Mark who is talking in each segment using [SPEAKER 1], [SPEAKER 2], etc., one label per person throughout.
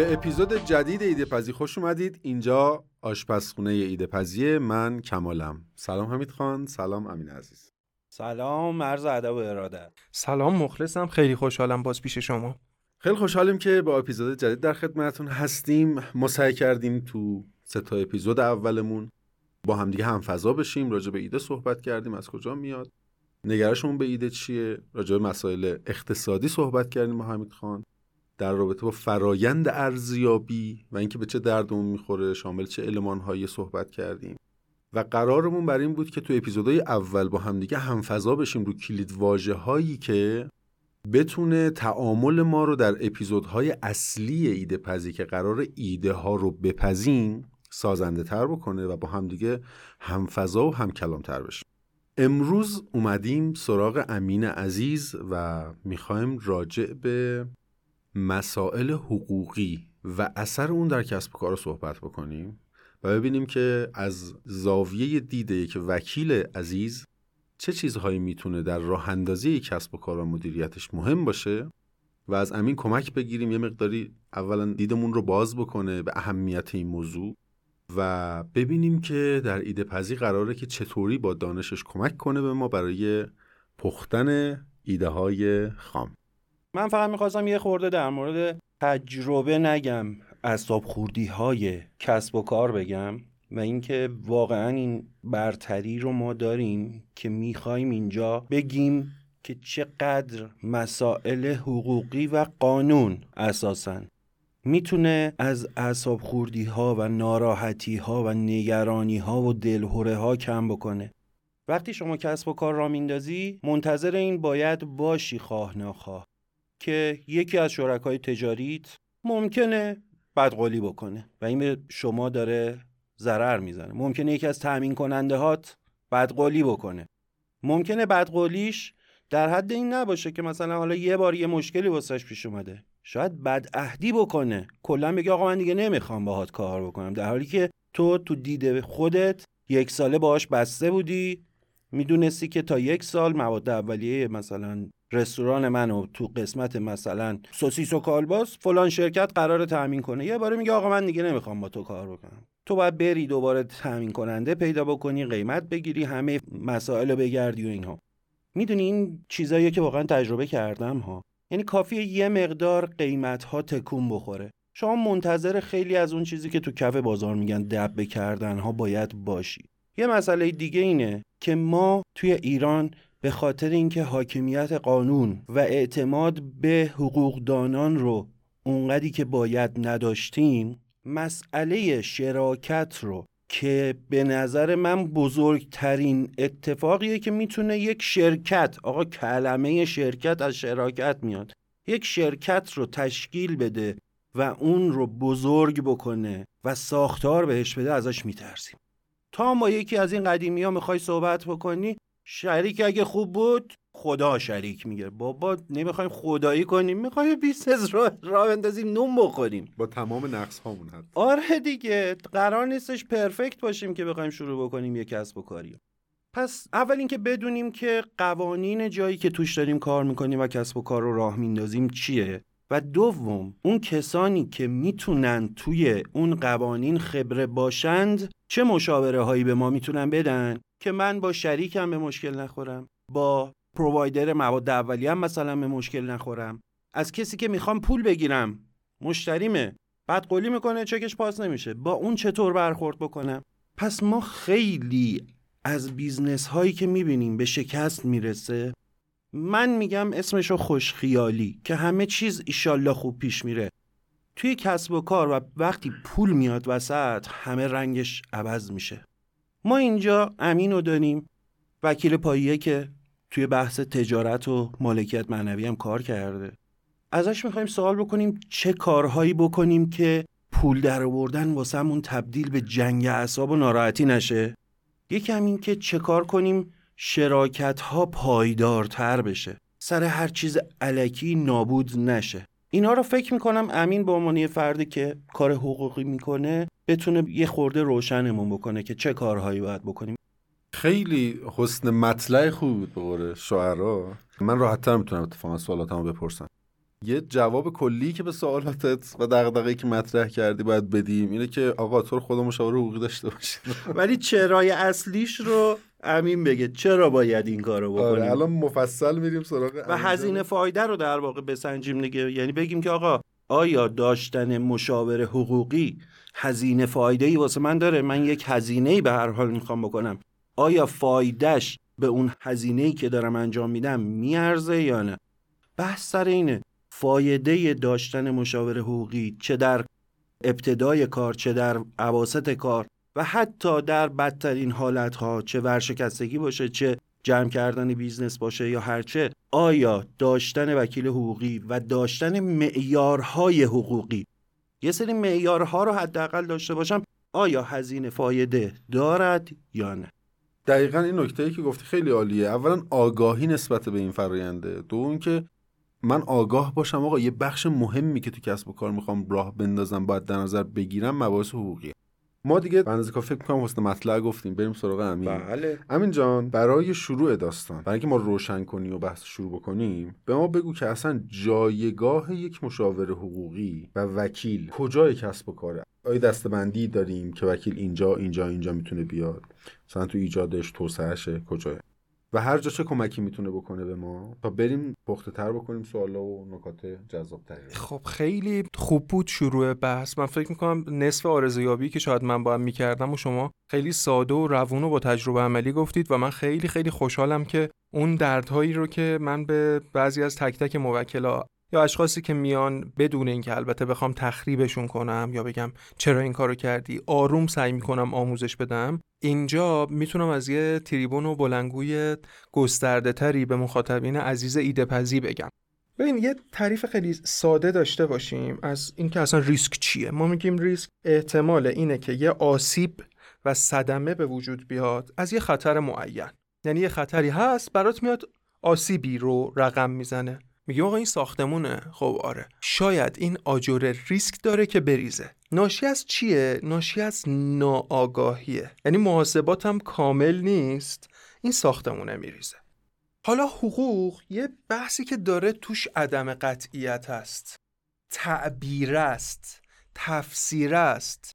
[SPEAKER 1] به اپیزود جدید ایده پزی خوش اومدید. اینجا آشپزخونه ایده پزی من کمالم. سلام حمید خان سلام امین عزیز.
[SPEAKER 2] سلام مرز ادب و ارادت
[SPEAKER 3] سلام مخلصم. خیلی خوشحالم باز پیش شما.
[SPEAKER 1] خیلی خوشحالیم که با اپیزود جدید در خدمتتون هستیم. ما سعی کردیم تو سه تا اپیزود اولمون با همدیگه هم فضا بشیم راجع به ایده صحبت کردیم از کجا میاد؟ نگرشمون به ایده چیه؟ راجع به مسائل اقتصادی صحبت کردیم با حمید خان. در رابطه با فرایند ارزیابی و اینکه به چه دردمون می‌خوره شامل چه المانهایی صحبت کردیم. و قرارمون بر این بود که تو اپیزودهای اول با همدیگه همفضا بشیم رو کلید واجه هایی که بتونه تعامل ما رو در اپیزودهای اصلی ایده پزی که قرار ایده ها رو بپزیم سازنده تر بکنه و با همدیگه همفضا و هم کلام تر بشیم. امروز اومدیم سراغ امین عزیز و می‌خوایم راجع به مسائل حقوقی و اثر اون در کسب و کار صحبت بکنیم و ببینیم که از زاویه دیده که وکیل عزیز چه چیزهایی می‌تونه در راه اندازی کسب و کار و مدیریتش مهم باشه و از امین کمک بگیریم یه مقداری اولا دیدمون رو باز بکنه به اهمیت این موضوع و ببینیم که در ایده پذی قراره که چطوری با دانشش کمک کنه به ما برای پختن ایده های خام.
[SPEAKER 2] من فقط می‌خواستم یه خورده در مورد تجربه نگم خوردی های کسب و کار بگم و اینکه واقعا این برتری رو ما داریم که می‌خوایم اینجا بگیم که چقدر مسائل حقوقی و قانون اساسا می‌تونه از خوردی ها و ناراحتی ها و نگرانی ها و دلهوره ها کم بکنه. وقتی شما کسب و کار را میندازی منتظر این باید باشی خواه نخواه که یکی از شرکای تجاریت ممکنه بدقولی بکنه و این به شما داره ضرر می‌زنه. ممکنه یکی از تأمین کننده هات بدقولی بکنه. ممکنه بدقولیش در حد این نباشه که مثلا حالا یه بار یه مشکلی واسش پیش اومده. شاید بدعهدی بکنه. کلا بگه آقا من دیگه نمی‌خوام باهات کار بکنم. در حالی که تو تو دیده خودت یک ساله باهاش بسته بودی. می‌دونستی که تا یک سال مواد اولیه مثلا رستوران منو تو قسمت مثلا سوسیس و کالباس فلان شرکت قرار تامین کنه. یه باره میگه آقا من دیگه نمی‌خوام با تو کار بکنم. تو باید بری دوباره تامین کننده پیدا بکنی قیمت بگیری همه مسائل رو بگردی و اینها. می‌دونی این چیزایی که واقعا تجربه کردم ها. یعنی کافیه یه مقدار قیمت ها تکون بخوره. شما منتظر خیلی از اون چیزی که تو کف بازار میگن دب کردن ها باید باشی. یه مسئله دیگه اینه که ما توی ایران به خاطر اینکه حاکمیت قانون و اعتماد به حقوقدانان رو اونقدی که باید نداشتیم مسئله شراکت رو که به نظر من بزرگترین اتفاقیه که می‌تونه یک شرکت آقا کلمه شرکت از شراکت میاد یک شرکت رو تشکیل بده و اون رو بزرگ بکنه و ساختار بهش بده ازش میترسیم. تا با یکی از این قدیمی ها می‌خوای صحبت بکنی شریک اگه خوب بود خدا شریک میگه. بابا نمی‌خوایم خدایی کنیم می‌خوایم business رو راه بندازیم نون بخوریم.
[SPEAKER 1] با تمام نقص هامون هست
[SPEAKER 2] آره دیگه قرار نیستش perfect باشیم که بخوایم شروع بکنیم یه کسب و کاری. پس اول اینکه بدونیم که قوانین جایی که توش داریم کار می‌کنیم و کسب و کار رو راه میندازیم چیه؟ و دوم اون کسانی که می‌تونن توی اون قوانین خبره باشند چه مشاوره هایی به ما می‌تونن بدن؟ که من با شریکم به مشکل نخورم. با provider مواد اولیه هم مثلا به مشکل نخورم. از کسی که می‌خوام پول بگیرم. مشتریمه. بدقولی می‌کنه چکش پاس نمیشه. با اون چطور برخورد بکنم؟ پس ما خیلی از business هایی که می‌بینیم به شکست می‌رسه. من میگم اسمشو خوشخیالی که همه چیز ایشالله خوب پیش میره. توی کسب و کار و وقتی پول میاد وسط همه رنگش عوض میشه. ما اینجا امین رو داریم وکیل پاییه که توی بحث تجارت و مالکیت معنوی هم کار کرده. ازش می‌خوایم سوال بکنیم چه کارهایی بکنیم که پول در آوردن واسمون تبدیل به جنگ اعصاب و ناراحتی نشه؟ یکم این که چه کار کنیم شراکت ها پایدارتر بشه سر هر چیز علکی نابود نشه. اینا رو فکر می‌کنم امین به عنوان فردی که کار حقوقی می‌کنه بتونه یه خورده روشنمون بکنه که چه کارهایی باید بکنیم.
[SPEAKER 1] خیلی حسن مطلع خوب بود به قول شعرا من راحتتر می‌تونم اتفاقا سوالاتمو بپرسم. یه جواب کلی که به سوالاتت و دغدغه‌ای که مطرح کردی باید بدیم اینه که آقا تو خود مشاور حقوقی داشته باشی
[SPEAKER 2] ولی چرای اصلیش رو امین بگه. چرا باید این کارو بکنیم؟
[SPEAKER 1] آره الان مفصل میریم سراغ
[SPEAKER 2] و هزینه فایده رو در واقع بسنجیم دیگه. یعنی بگیم که آقا آیا داشتن مشاور حقوقی هزینه فایده ای واسه من داره. من یک هزینه ای به هر حال می‌خوام بکنم. آیا فایدهش به اون هزینه ای که دارم انجام میدم میارزه یا نه؟ بحث سر اینه. فایده داشتن مشاور حقوقی چه در ابتدای کار چه در اواسط کار و حتی در بدترین حالتها چه ورشکستگی باشه چه جمع کردن business باشه یا هرچه آیا داشتن وکیل حقوقی و داشتن معیارهای حقوقی یه سری معیارها رو حداقل داشته باشم. آیا هزینه فایده دارد یا نه؟
[SPEAKER 1] دقیقا این نکته ای که گفتی خیلی عالیه. اولا آگاهی نسبت به این فراینده دوم که من آگاه باشم آقا یه بخش مهمی که تو کسب و کار می‌خوام راه بندازم باید در نظر بگیرم مباحث حقوقی ما دیگه اندازه فکر می‌کنم حسن مطلع گفتیم. بریم سراغ امین.
[SPEAKER 2] بله.
[SPEAKER 1] امین جان برای شروع داستان برای اینکه ما روشن کنی و بحث شروع بکنیم به ما بگو که اصلا جایگاه یک مشاور حقوقی و وکیل کجای کسب و کاره؟ آیا دستبندی داریم که وکیل اینجا اینجا اینجا می‌تونه بیاد؟ مثلا تو ایجادش توسعهش کجای و هر جا چه کمکی می‌تونه بکنه به ما تا بریم پخته تر بکنیم سوالا و نکات جذاب تری
[SPEAKER 3] خب خیلی خوب بود شروع بحث. من فکر می‌کنم نصف آرزویابی که شاید من باید می‌کردم و شما خیلی ساده و روون و با تجربه عملی گفتید و من خیلی خیلی خوشحالم که اون دردهایی رو که من به بعضی از تک تک موکلا یا اشخاصی که میان بدون اینکه البته بخوام تخریبشون کنم یا بگم چرا این کارو کردی آروم سعی می‌کنم آموزش بدم اینجا می‌تونم از یه تریبون و بلنگوی گسترده تری به مخاطبین عزیز ایده پزی بگم. ببین یه تعریف خیلی ساده داشته باشیم از اینکه اصلا ریسک چیه. ما میگیم ریسک احتمال اینه که یه آسیب و صدمه به وجود بیاد از یه خطر معین. یعنی یه خطری هست برات میاد آسیبی رو رقم می‌زنه. میگه آقا این ساختمونه. خب آره. شاید این آجر ریسک داره که بریزه. ناشی از چیه؟ ناشی از ناآگاهیه. یعنی محاسباتم کامل نیست. این ساختمونه میریزه. حالا حقوق یه بحثی که داره توش عدم قطعیت هست تعبیر است. تفسیر است.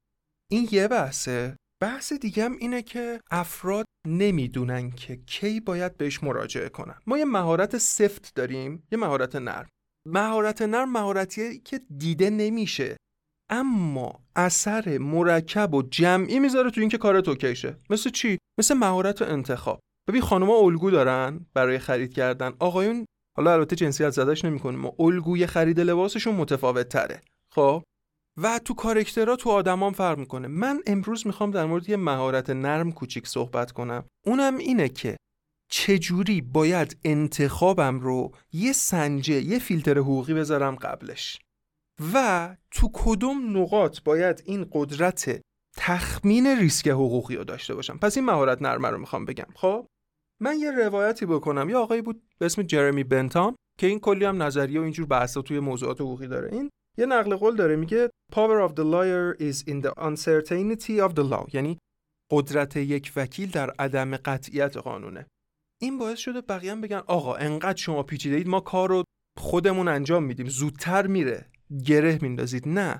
[SPEAKER 3] این یه بحثه. بحث دیگم اینه که افراد نمی‌دونن که کی باید بهش مراجعه کنن. ما یه مهارت سفت داریم یه مهارت نرم. مهارت نرم مهارتیه که دیده نمیشه. اما اثر مرکب و جمعی می‌ذاره تو اینکه کارت اوکی شه. مثل چی؟ مثل مهارت انتخاب. ببین خانوما الگو دارن برای خرید کردن. آقایون حالا البته جنسیت زدش نمی‌کنیم. ما الگوی خرید لباسشون متفاوت تره خب؟ و تو کارکترها تو آدمام فرق می‌کنه. من امروز می‌خوام در مورد یه مهارت نرم کوچیک صحبت کنم. اونم اینه که چجوری باید انتخابم رو یه سنجه یه فیلتر حقوقی بذارم قبلش؟ و تو کدوم نقاط باید این قدرت تخمین ریسک حقوقی رو داشته باشم؟ پس این مهارت نرمه رو می‌خوام بگم. خب؟ من یه روایتی بکنم. یه آقایی بود به اسم جرمی بنتام که این کلی هم نظریه و اینجور بحثا توی موضوعات حقوقی داره. این یه نقل قول داره میگه power of the lawyer is in the uncertainty of the law. یعنی قدرت یک وکیل در عدم قطعیت قانونه. این باعث شده بقیه هم بگن آقا انقدر شما پیچیده اید ما کار رو خودمون انجام میدیم. زودتر میره. گره میندازید. نه.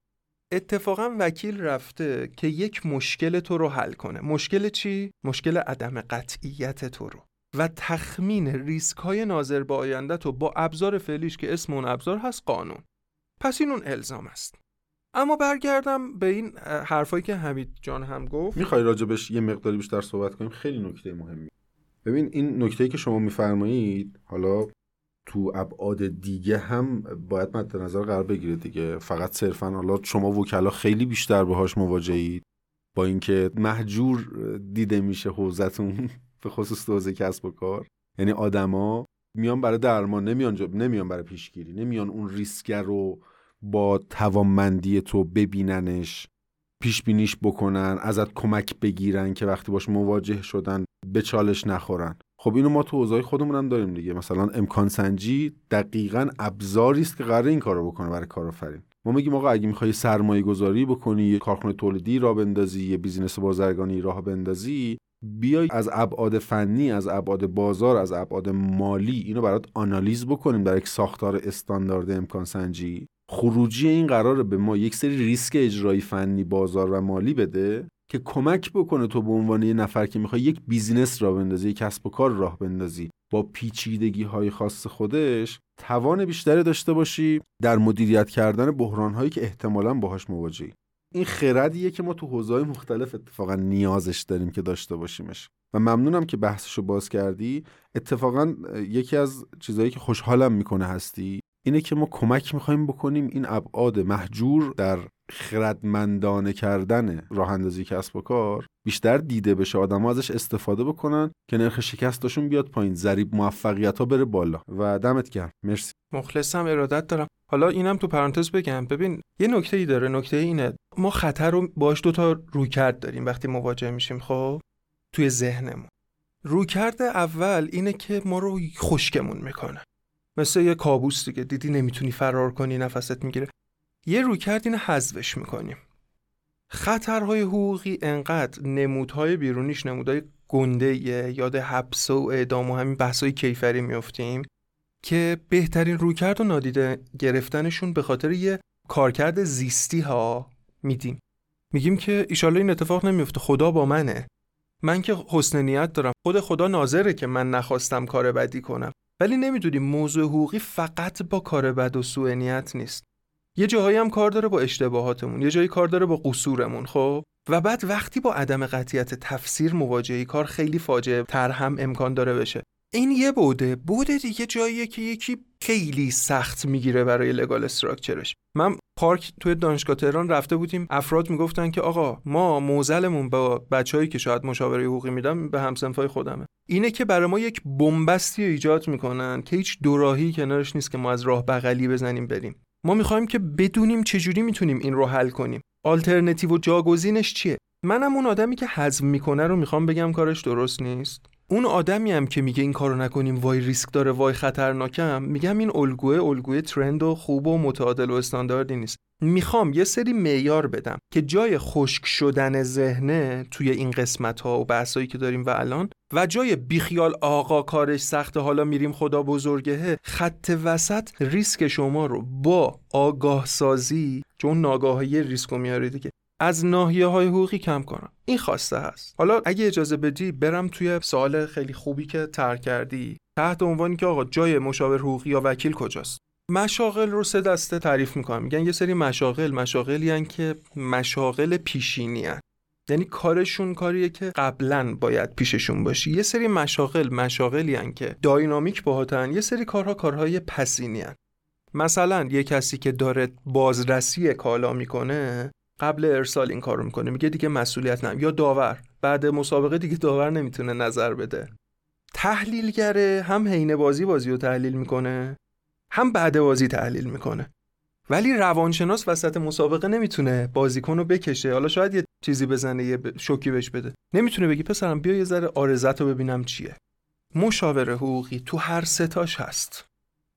[SPEAKER 3] اتفاقا وکیل رفته که یک مشکل تو رو حل کنه. مشکل چی؟ مشکل عدم قطعیت تو رو. و تخمین ریسک های ناظر به آینده تو با ابزار فعلیش که اسم اون ابزار هست قانون. پس این اون الزام است. اما برگردم به این حرفایی که حمید جان هم گفت.
[SPEAKER 1] می‌خوای راجبش یه مقداری بیشتر صحبت کنیم؟ خیلی نکته مهمی. ببین این نکته که شما میفرمایید حالا تو ابعاد دیگه هم باید مد نظر قرار بگیره دیگه. فقط صرفا حالا شما وکلا خیلی بیشتر باهاش مواجهید. با اینکه محجور دیده میشه حوزتون به خصوص حوزه کسب و کار. یعنی آدما میان برای درمان نمیان نمیان برای پیشگیری نمیان اون ریسک رو با توانمندی تو ببیننش پیش بینیش بکنن ازت کمک بگیرن که وقتی باش مواجه شدن به چالش نخورن. خب اینو ما تو حوزه خودمون هم داریم دیگه. مثلا امکان سنجی دقیقا ابزاری است که قرار این کارو بکنه برای کارآفرین. ما میگیم آقا اگه می‌خوای سرمایه گذاری بکنی یه کارخونه تولیدی راه بندازی یه business بازرگانی راه بندازی بیای از ابعاد فنی از ابعاد بازار از ابعاد مالی اینو برات آنالیز بکنیم در یک ساختار استاندارد امکان سنجی. خروجی این قراره به ما یک سری ریسک اجرایی فنی بازار و مالی بده که کمک بکنه تو به عنوان یه نفر که می‌خوای یک business راه بندازی یک کسب و کار راه بندازی. با پیچیدگی های خاص خودش توان بیشتری داشته باشی در مدیریت کردن بحران هایی که احتمالا باهاش مواجهی. این خردیه که ما تو حوزه‌های مختلف اتفاقا نیازش داریم که داشته باشیمش. و ممنونم که بحثشو باز کردی. اتفاقا یکی از چیزهایی که خوشحالم می‌کنه هستی اینه که ما کمک می‌خوایم بکنیم این ابعاد محجور در خردمندانه کردن راه اندازی کسب و کار بیشتر دیده بشه آدم ازش استفاده بکنن که نرخ شکستشون بیاد پایین ضریب موفقیت ها بره بالا. و دمت گرم. مرسی.
[SPEAKER 3] مخلصم ارادت دارم. حالا اینم تو پرانتز بگم. ببین یه نکته ای داره. نکته اینه ما خطر رو باش دو تا داریم وقتی مواجه میشیم خب؟ توی ذهنمون. رویکرد اول اینه که ما رو خشکمون می‌کنه. مثل یه کابوس دیگه. دیدی نمی‌تونی فرار کنی نفست می‌گیره. یه رویکرد اینو حذفش می‌کنیم. خطرهای حقوقی انقدر نمودهای بیرونیش نمودهای گنده یاد حبس و اعدام و همین بحثای کیفری میفتیم که بهترین رویکرد و نادیده گرفتنشون به خاطر یه کارکرد زیستی ها میدیم. میگیم که ایشالله این اتفاق نمیفته خدا با منه. من که حسن نیت دارم. خود خدا ناظره که من نخواستم کار بدی کنم. ولی نمی‌دونیم موضوع حقوقی فقط با کار بد و سوء نیت نیست. یه جاهایی هم کار داره با اشتباهاتمون یه جایی کار داره با قصورمون خب؟ و بعد وقتی با عدم قطیت تفسیر مواجهی کار خیلی فاجعه تر هم امکان داره بشه. این یه بوده. بوده دیگه جاییه که یکی خیلی سخت می‌گیره برای لگال استراکچرش من پارک توی دانشگاه تهران رفته بودیم. افراد می‌گفتن که آقا ما موزلمون با بچههایی که شاید مشاوره حقوقی میدم به همسنفای خودمه. اینه که برای ما یک بنبستی ایجاد می‌کنن که هیچ دوراهی کنارش نیست که ما از راه بغلی بزنیم بریم. ما می‌خوایم که بدونیم چجوری می‌تونیم این رو حل کنیم. آلترنتیو و جاگزینش چیه؟ منم اون آدمی که حزم می‌کنه رو می‌خوام بگم کارش درست نیست. اون آدمی هم که میگه این کارو نکنیم وای ریسک داره وای خطرناکم میگم این الگوی الگوی ترند و خوب و متعادل و استانداردی نیست. می‌خوام یه سری معیار بدم که جای خشک شدن ذهنه توی این قسمت ها و بحثایی که داریم و الان و جای بیخیال آقا کارش سخته حالا میریم خدا بزرگه خط وسط ریسک شما رو با آگاه سازی چون ناگاهی ریسک رو میاره دیگه. از ناحیه های حقوقی کم کنم. این خواسته هست. حالا اگه اجازه بدی برم توی سوال خیلی خوبی که تر کردی. تحت عنوانی که آقا جای مشاور حقوقی یا وکیل کجاست؟ مشاغل رو سه دسته تعریف می‌کنم. میگن یه سری مشاغل مشاغلی هن که مشاغل پیشینی هن. یعنی کارشون کاریه که قبلا باید پیششون باشی. یه سری مشاغل مشاغلی هن که داینامیک باهاتن یه سری کارها کارهای پسینی هن. مثلا یه کسی که داره بازرسی کالا می‌کنه قبل ارسال این کارو می‌کنه. میگه دیگه مسئولیت نم یا داور. بعد مسابقه دیگه داور نمی‌تونه نظر بده. تحلیلگره هم حین بازی بازی رو تحلیل می‌کنه هم بعد بازی تحلیل می‌کنه. ولی روانشناس وسط مسابقه نمی‌تونه بازیکن رو بکشه. حالا شاید یه چیزی بزنه یه شوکی بهش بده. نمی‌تونه بگی پسرم بیا یه ذره آرزت رو ببینم چیه. مشاوره حقوقی تو هر ستاش هست.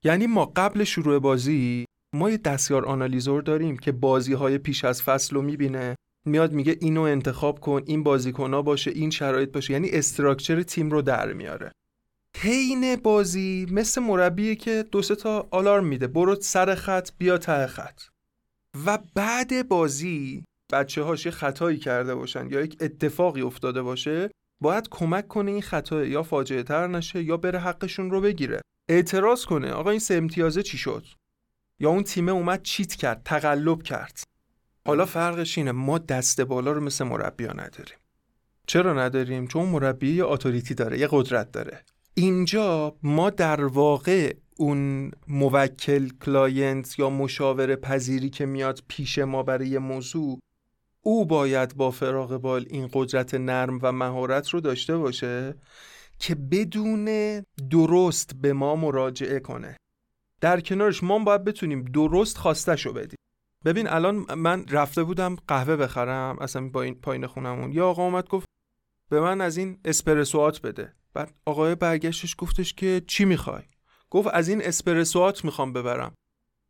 [SPEAKER 3] یعنی ما قبل شروع بازی ما یه دستیار آنالیزور داریم که بازی های پیش از فصل رو می‌بینه. میاد میگه اینو انتخاب کن این بازیکن باشه این شرایط باشه. یعنی استراکچر تیم رو در میاره. حین بازی مثل مربی که دو تا آلارم میده. برو سر خط بیا ته خط. و بعد بازی بچه هاش یه خطایی کرده باشن یا یک اتفاقی افتاده باشه باید کمک کنه این خطا یا فاجعه تر نشه یا بره حقشون رو بگیره. اعتراض کنه آقا این سه امتیازه چی شد؟ یا اون تیمه اومد چیت کرد تقلب کرد. حالا فرقش اینه ما دست بالا رو مثل مربی ها نداریم. چرا نداریم؟ چون مربی یه authority داره یه قدرت داره. اینجا ما در واقع اون موکل client یا مشاور پذیری که میاد پیش ما برای موضوع او باید با فراغ بال این قدرت نرم و مهارت رو داشته باشه که بتونه درست به ما مراجعه کنه. در کنارش ما باید بتونیم درست خواسته شو بدیم. ببین الان من رفته بودم قهوه بخرم اصلا با این پایین خونمون. یا آقا اومد گفت به من از این اسپرسوات بده. بعد آقای برگشتش گفتش که چی می‌خوای؟ گفت از این اسپرسوات می‌خوام ببرم.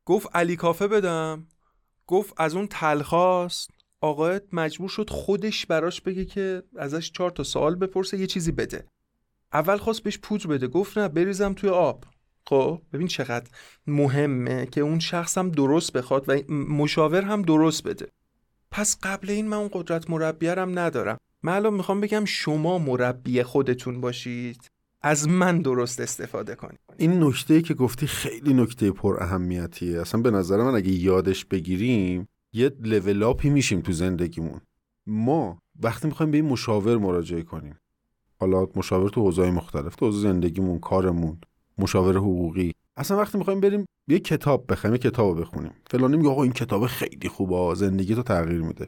[SPEAKER 3] گفت علی کافه بدم. گفت از اون تلخاست آقای مجبور شد خودش براش بگه که ازش چهار تا سوال بپرسه یه چیزی بده. اول خواست بهش پودر بده. گفت نه بریزم توی آب. خب ببین چقدر مهمه که اون شخص هم درست بخواد و مشاور هم درست بده. پس قبل این من اون قدرت مربیرم ندارم. من الان می‌خوام بگم شما مربی خودتون باشید. از من درست استفاده کنید.
[SPEAKER 1] این نکته که گفتی خیلی نکته پر اهمیتیه. اصلا به نظر من اگه یادش بگیریم یه لول میشیم تو زندگیمون. ما وقتی می‌خوایم به این مشاور مراجعه کنیم حالا مشاور تو حوزه‌های مختلف تو حوزه زندگیمون کارمون مشاور حقوقی. اصلا وقتی می‌خوایم بریم یه کتاب بخریم یه کتاب بخونیم. فلانی میگه آقا این کتاب خیلی خوبه زندگی تو تغییر میده.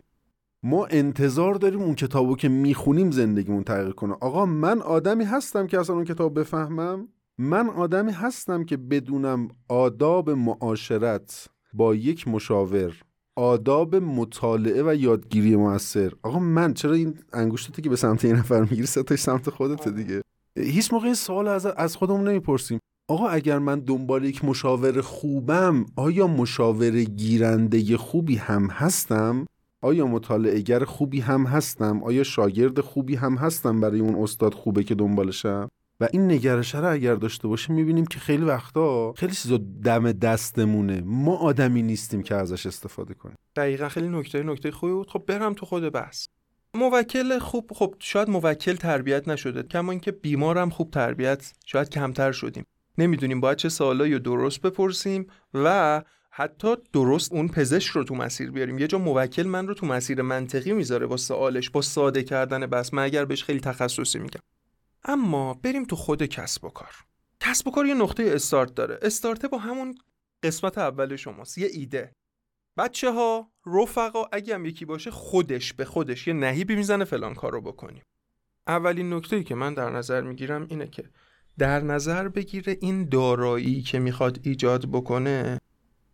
[SPEAKER 1] ما انتظار داریم اون کتابو که می‌خونیم زندگیمون تغییر کنه. آقا من آدمی هستم که اصلا اون کتاب بفهمم؟ من آدمی هستم که بدونم آداب معاشرت با یک مشاور آداب مطالعه و یادگیری موثر آقا من چرا این انگشتتی که به سمت این نفر می‌گیری ستاش سمت خودت دیگه؟ هیچ موقع این سوال از از خودمون نمی‌پرسیم. آقا اگر من دنبال یک مشاور خوبم آیا مشاور گیرنده خوبی هم هستم؟ آیا مطالعهگر خوبی هم هستم؟ آیا شاگرد خوبی هم هستم برای اون استاد خوبه که دنبالشم؟ و این نگرشه رو اگر داشته باشیم می‌بینیم که خیلی وقتا خیلی چیزا دم دستمونه. ما آدمی نیستیم که ازش استفاده کنیم.
[SPEAKER 3] دقیقا خیلی نکته نکته خوبی بود. خب برم تو خود بحث. موکل خوب خب شاید موکل تربیت نشده کما اینکه بیمارم خوب تربیت شاید کمتر شدیم. نمی‌دونیم باید چه سوالایی درست بپرسیم و حتی درست اون پزشک رو تو مسیر بیاریم. یه جا موکل من رو تو مسیر منطقی می‌ذاره با سوالش با ساده کردن بس. من اگر بهش خیلی تخصصی میگم. اما بریم تو خود کسب و کار. کسب و کار یه نقطه استارت داره. استارته با همون قسمت اول شماست یه ایده. بچه ها رفقا اگه هم یکی باشه خودش به خودش یه نهیبی می‌زنه فلان کار رو بکنیم. اولین نکته که من در نظر می‌گیرم اینه که در نظر بگیره این دارایی که می‌خواد ایجاد بکنه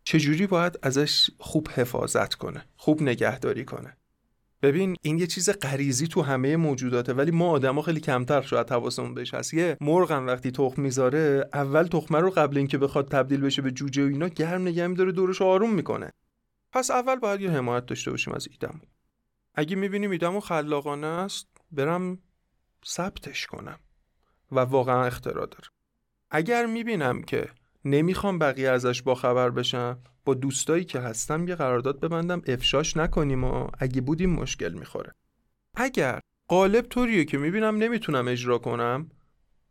[SPEAKER 3] چجوری باید ازش خوب حفاظت کنه خوب نگهداری کنه. ببین این یه چیز غریزی تو همه موجوداته ولی ما آدما خیلی کمتر شاید حواسمون بهش هست. یه مرغم وقتی تخم می‌ذاره اول تخمه رو قبل اینکه بخواد تبدیل بشه به جوجه و اینا گرم نگه میداره دورش آروم می‌کنه. پس اول باید یه حمایت داشته باشیم از ایدم اگه می‌بینیم ایدمو خلاقانه است برم ثبتش کنم و واقعا اختراع داره اگر می‌بینم که نمی‌خوام بقیه ازش با خبر بشم با دوستایی که هستم یه قرارداد ببندم افشاش نکنیم و اگه بودیم مشکل می‌خوره. اگر قالب طوریه که می‌بینم نمی‌تونم اجرا کنم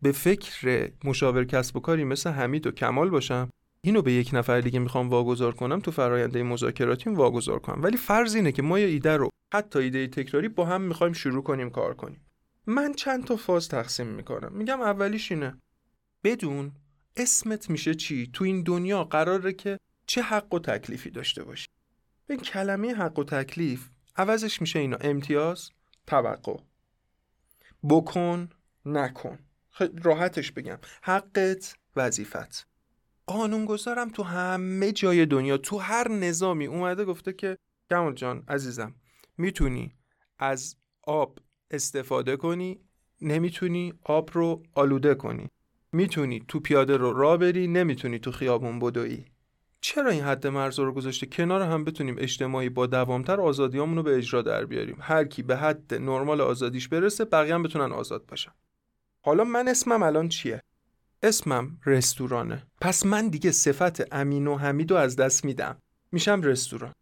[SPEAKER 3] به فکر مشاور کسب و کاری مثل حمید و کمال باشم اینو به یک نفر دیگه می‌خوام واگذار کنم تو فراینده مذاکراتیم واگذار کنم. ولی فرض اینه که ما یه ایده رو حتی ایده تکراری با هم می‌خوایم شروع کنیم کار کنیم. من چند تا فاز تقسیم می‌کنم. میگم اولیش اینه بدون اسمت میشه چی؟ تو این دنیا قراره که چه حق و تکلیفی داشته باشی؟ این کلمه حق و تکلیف عوضش میشه اینا. امتیاز توقع. بکن نکن. راحتش بگم. حقت وظیفت. قانونگذارم تو همه جای دنیا تو هر نظامی اومده گفته که کمال جان عزیزم می‌تونی از آب استفاده کنی نمی‌تونی آب رو آلوده کنی. می‌تونی تو پیاده رو را بری نمی‌تونی تو خیابون بدوی. چرا این حد مرز رو گذاشته؟ کنار هم بتونیم اجتماعی با دوامتر آزادیامون رو به اجرا در بیاریم. هر کی به حد نرمال آزادیش برسه بقیه هم بتونن آزاد باشن. حالا من اسمم الان چیه؟ اسمم رستورانه. پس من دیگه صفت امین و حمید از دست میدم. میشم رستوران.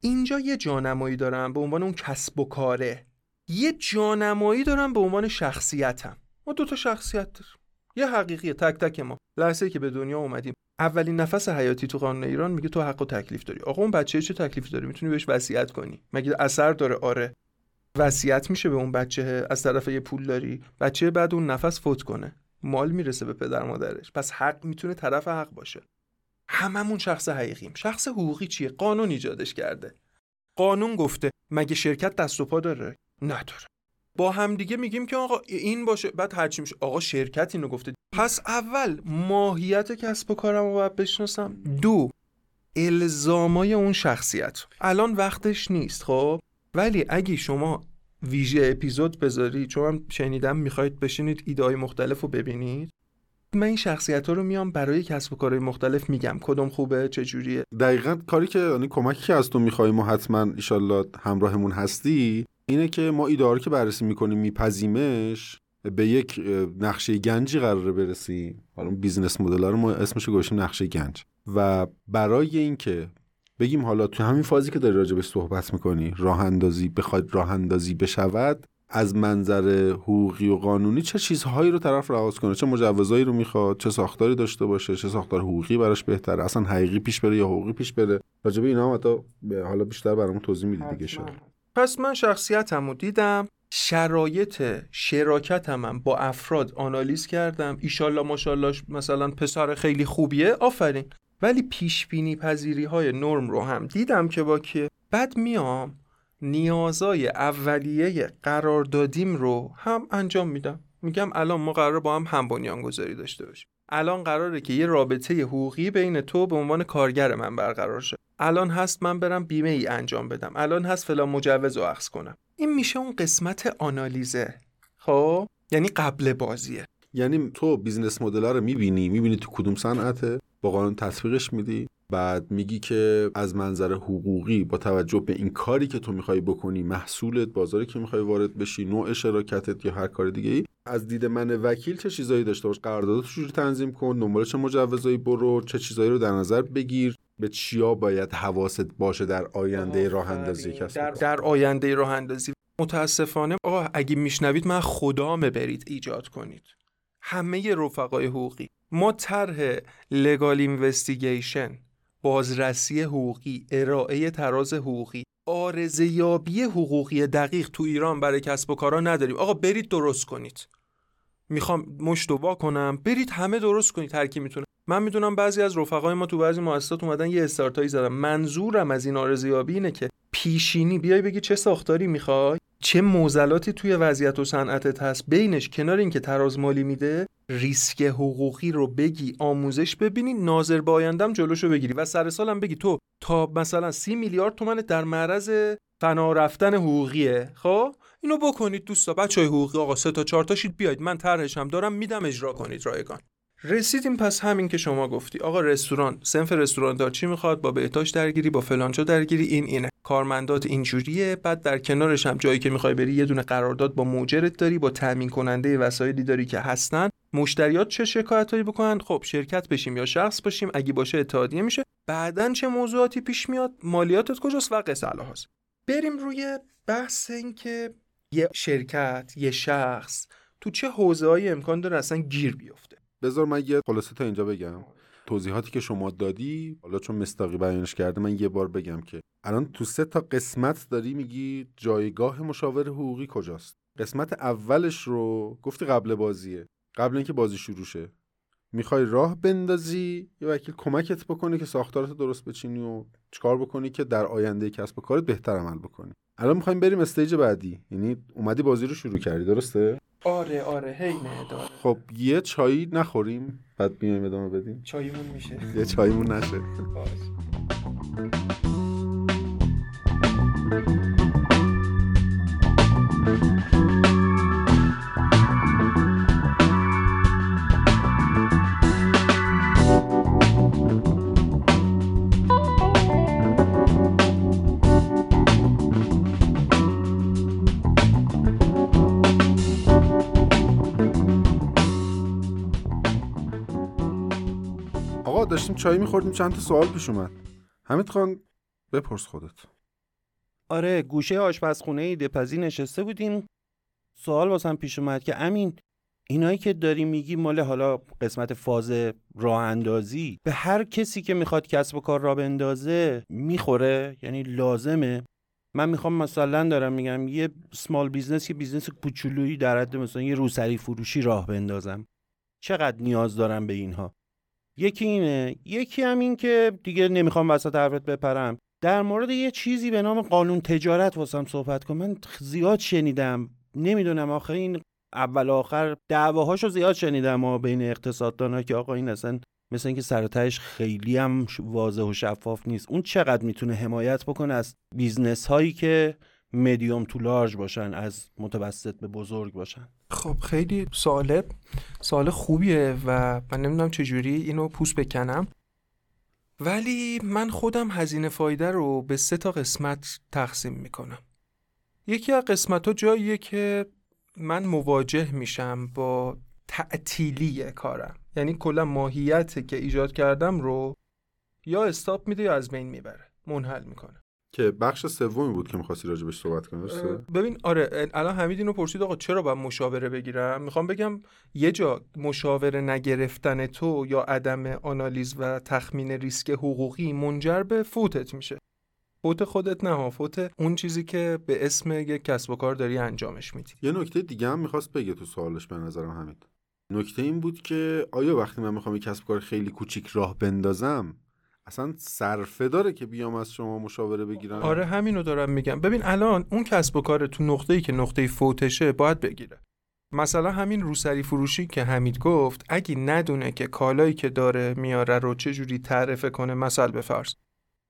[SPEAKER 3] اینجا یه جانمایی دارم به عنوان اون کسب و کاره. یه جانمایی دارم به عنوان شخصیتم. ما دو تا شخصیت داریم. یه حقیقیه. تک تک ما. لحظه که به دنیا اومدیم. اولین نفس حیاتی تو قانون ایران میگه تو حق و تکلیف داری. آقا اون بچه چه تکلیف داره؟ می‌تونی بهش وصیت کنی. مگه اثر داره؟ آره. وصیت میشه به اون بچه. از طرف یه پول داری. بچه بعد اون نفس فوت کنه. مال می‌رسه به پدر مادرش. پس حق می‌تونه طرف حق باشه. هممون شخص حقیقیم. شخص حقوقی چیه؟ قانون ایجادش کرده. قانون گفته مگه شرکت دست و پا داره؟ نداره. با همدیگه میگیم که آقا این باشه. بعد هرچی میشه. آقا شرکت اینو گفته. پس اول ماهیت کسب و کارم رو باید بشناسم. دو الزامای اون شخصیت. الان وقتش نیست خب؟ ولی اگه شما ویژه اپیزود بذاری چون من شنیدم می‌خواید بشینید ایده های مختلف رو ببینید. من این شخصیت ها رو میام برای کسب و کارهای مختلف میگم. کدوم خوبه چجوریه
[SPEAKER 1] دقیقا کاری که یعنی کمکی که از تو می‌خوایم و حتما ایشالله همراهمون هستی اینه که ما ایده که بررسی می‌کنیم می‌پزیمش به یک نقشه گنجی قراره برسیم. حالا business model رو ما اسمش گذاشتیم نقشه گنج. و برای اینکه بگیم حالا تو همین فازی که داری راجبش صحبت می‌کنی راه اندازی بخواد راه اندازی بشود از منظر حقوقی و قانونی چه چیزهایی رو طرف لحاظ کنه؟ چه مجوزایی رو می‌خواد؟ چه ساختاری داشته باشه؟ چه ساختار حقوقی براش بهتره؟ اصلا حقیقی پیش بره یا حقوقی پیش بره؟ راجب اینا هم حالا بیشتر برامون توضیح میدی دیگه شد
[SPEAKER 3] پس من شخصیتم رو دیدم شرایط شراکتم هم با افراد آنالیز کردم. ایشالله ماشالله مثلا پسر خیلی خوبیه آفرین. ولی پیش بینی پذیری های نرم رو هم دیدم که با که بعد میام نیازای اولیه قراردادیم رو هم انجام میدم. میگم الان ما قرار با هم هم بنیان گذاری داشته باشیم. الان قراره که یه رابطه حقوقی بین تو به عنوان کارگر من برقرار شه. الان هست من برم بیمه ای انجام بدم. الان هست فلان مجوز رو اخذ کنم. این میشه اون قسمت آنالیزه. خب؟ یعنی قبل بازیه.
[SPEAKER 1] یعنی تو business model رو می‌بینی می‌بینی تو کدوم صنعته؟ با قانون تطبیقش میدی؟ بعد میگی که از منظر حقوقی با توجه به این کاری که تو می‌خوای بکنی محصولت بازاری که می‌خوای وارد بشی نوع شراکتت یا هر کار دیگه ای از دید من وکیل چه چیزایی داشته باش؟ قراردادت چجوری تنظیم کن؟ دنبال چه مجوزایی برو؟ چه چیزایی رو در نظر بگیر؟ به چیا باید حواست باشه در آینده راه اندازی
[SPEAKER 3] در, در آینده راه اندازی. متاسفانه آقا اگه میشنوید من خدام برید ایجاد کنید. همه رفقای حقوقی. ما طرح لگال اینوستیگیشن بازرسی حقوقی ارائه تراز حقوقی آرزیابی حقوقی دقیق تو ایران برای کسب و کارا نداریم. آقا برید درست کنید. می‌خوام مشتوا کنم. برید همه درست کنید هر کی می‌تونه. من می‌دونم بعضی از رفقای ما تو بعضی مؤسسات اومدن یه استارتایی زدن. منظورم از این آرزیابی اینه که پیشینی بیای بگی چه ساختاری می‌خوای؟ چه موزلاتی توی وضعیت و صنعتت هست؟ بینش کنار اینکه تراز مالی میده ریسک حقوقی رو بگی آموزش ببینی ناظر با آیندم جلوشو بگیری و سر سالم بگی تو تا مثلا سی میلیارد تومن در معرض فنا رفتن حقوقیه خب؟ اینو بکنید دوستا. بچه های حقوقی آقا سه تا چهار تاشید بیاید. من طرحشم دارم میدم اجرا کنید رایگان. رسیدیم پس همین که شما گفتی. آقا رستوران سنف رستوران دار چی می‌خواد؟ با بهتاش درگیری با فلانجا درگیری این اینه. کارمندات اینجوریه. بعد در کنارش هم جایی که می‌خوای بری یه دونه قرارداد با موجرت داری با تامین کننده وسایلی داری که هستن. مشتریات چه شکایتایی بکنن؟ خب شرکت بشیم یا شخص باشیم. اگه باشه اتحادیه میشه. بعدا چه موضوعاتی پیش میاد؟ مالیاتت کجاست؟ و قصه هست بریم روی بحث این که یه شرکت یه شخص تو چه حوزه‌ای امکان داره اصلا گیر بیفته.
[SPEAKER 1] بذار من یه خلاصه تا اینجا بگم. توضیحاتی که شما دادی حالا چون مستاقی بیانش کرده من یه بار بگم که الان تو سه تا قسمت داری میگی جایگاه مشاور حقوقی کجاست. قسمت اولش رو گفتی قبل بازیه. قبل اینکه بازی شروع شه. می‌خوای راه بندازی یه وکیل کمکت بکنه که ساختارت درست بچینی و چیکار بکنی که در آینده کسب و کارت بهتر عمل بکنی. الان می‌خوایم بریم استیج بعدی. یعنی اومدی بازی رو شروع کردی درسته؟
[SPEAKER 3] آره آره هی داره
[SPEAKER 1] خب یه چایی نخوریم بعد بیایم ادامه بدیم.
[SPEAKER 3] چایمون میشه.
[SPEAKER 1] یه چایمون نشه. داشتیم چای میخوردیم چند تا سوال پیش اومد. حمید خان بپرس خودت.
[SPEAKER 2] آره گوشه آشپزخونه ایده‌پزی نشسته بودیم. سوال واسم پیش اومد که امین اینایی که داری میگی مال حالا قسمت فاز راه اندازی به هر کسی که می‌خواد کسب و کار راه بندازه می‌خوره؟ یعنی لازمه. من می‌خوام مثلا دارم میگم یه small business یه business کوچولویی در حد مثلا یه روسری فروشی راه بندازم. چقدر نیاز دارم به اینها؟ یکی اینه. یکی هم این که دیگه نمی‌خوام وسط حرفت بپرم. در مورد یه چیزی به نام قانون تجارت واسم صحبت کن. من زیاد شنیدم. نمی‌دونم آخه این اول آخر دعواهاشو زیاد شنیدم ما بین اقتصاددانا که آقا این اصلا مثل اینکه سر و تهش خیلی هم واضح و شفاف نیست. اون چقدر می‌تونه حمایت بکنه از business هایی که medium to large باشن از متوسط به بزرگ باشن؟
[SPEAKER 3] خب خیلی سوال سوال خوبیه و من نمی‌دونم چجوری اینو پوست بکنم. ولی من خودم هزینه فایده رو به سه تا قسمت تقسیم می‌کنم. یکی از قسمت ها جاییه که من مواجه میشم با تعطیلی کارم. یعنی کلا ماهیت که ایجاد کردم رو یا استاپ میده یا از بین می‌بره. منحل می‌کنه.
[SPEAKER 1] که بخش سومی بود که می‌خواستی راجبش صحبت کنی
[SPEAKER 3] ببین آره الان حمید اینو پرسید آقا چرا باید مشاوره بگیرم؟ می‌خوام بگم یه جا مشاوره نگرفتن تو یا عدم آنالیز و تخمین ریسک حقوقی منجر به فوتت میشه. فوت خودت نه فوت اون چیزی که به اسم یک کسب و کار داری انجامش میدی.
[SPEAKER 1] یه نکته دیگه هم می‌خواست بگه تو سوالش به نظرم حمید. نکته این بود که آیا وقتی من می‌خوام یک کسب کار خیلی کوچیک راه بندازم اصلا صرفه داره که بیام از شما مشاوره بگیرم.
[SPEAKER 3] آره همینو دارم میگم. ببین الان اون کسب و کار تو نقطه‌ای که نقطه فوتشه باید بگیره. مثلا همین روسری فروشی که حمید گفت اگه ندونه که کالایی که داره میاره رو چه جوری تعرفه کنه مثل به فرض.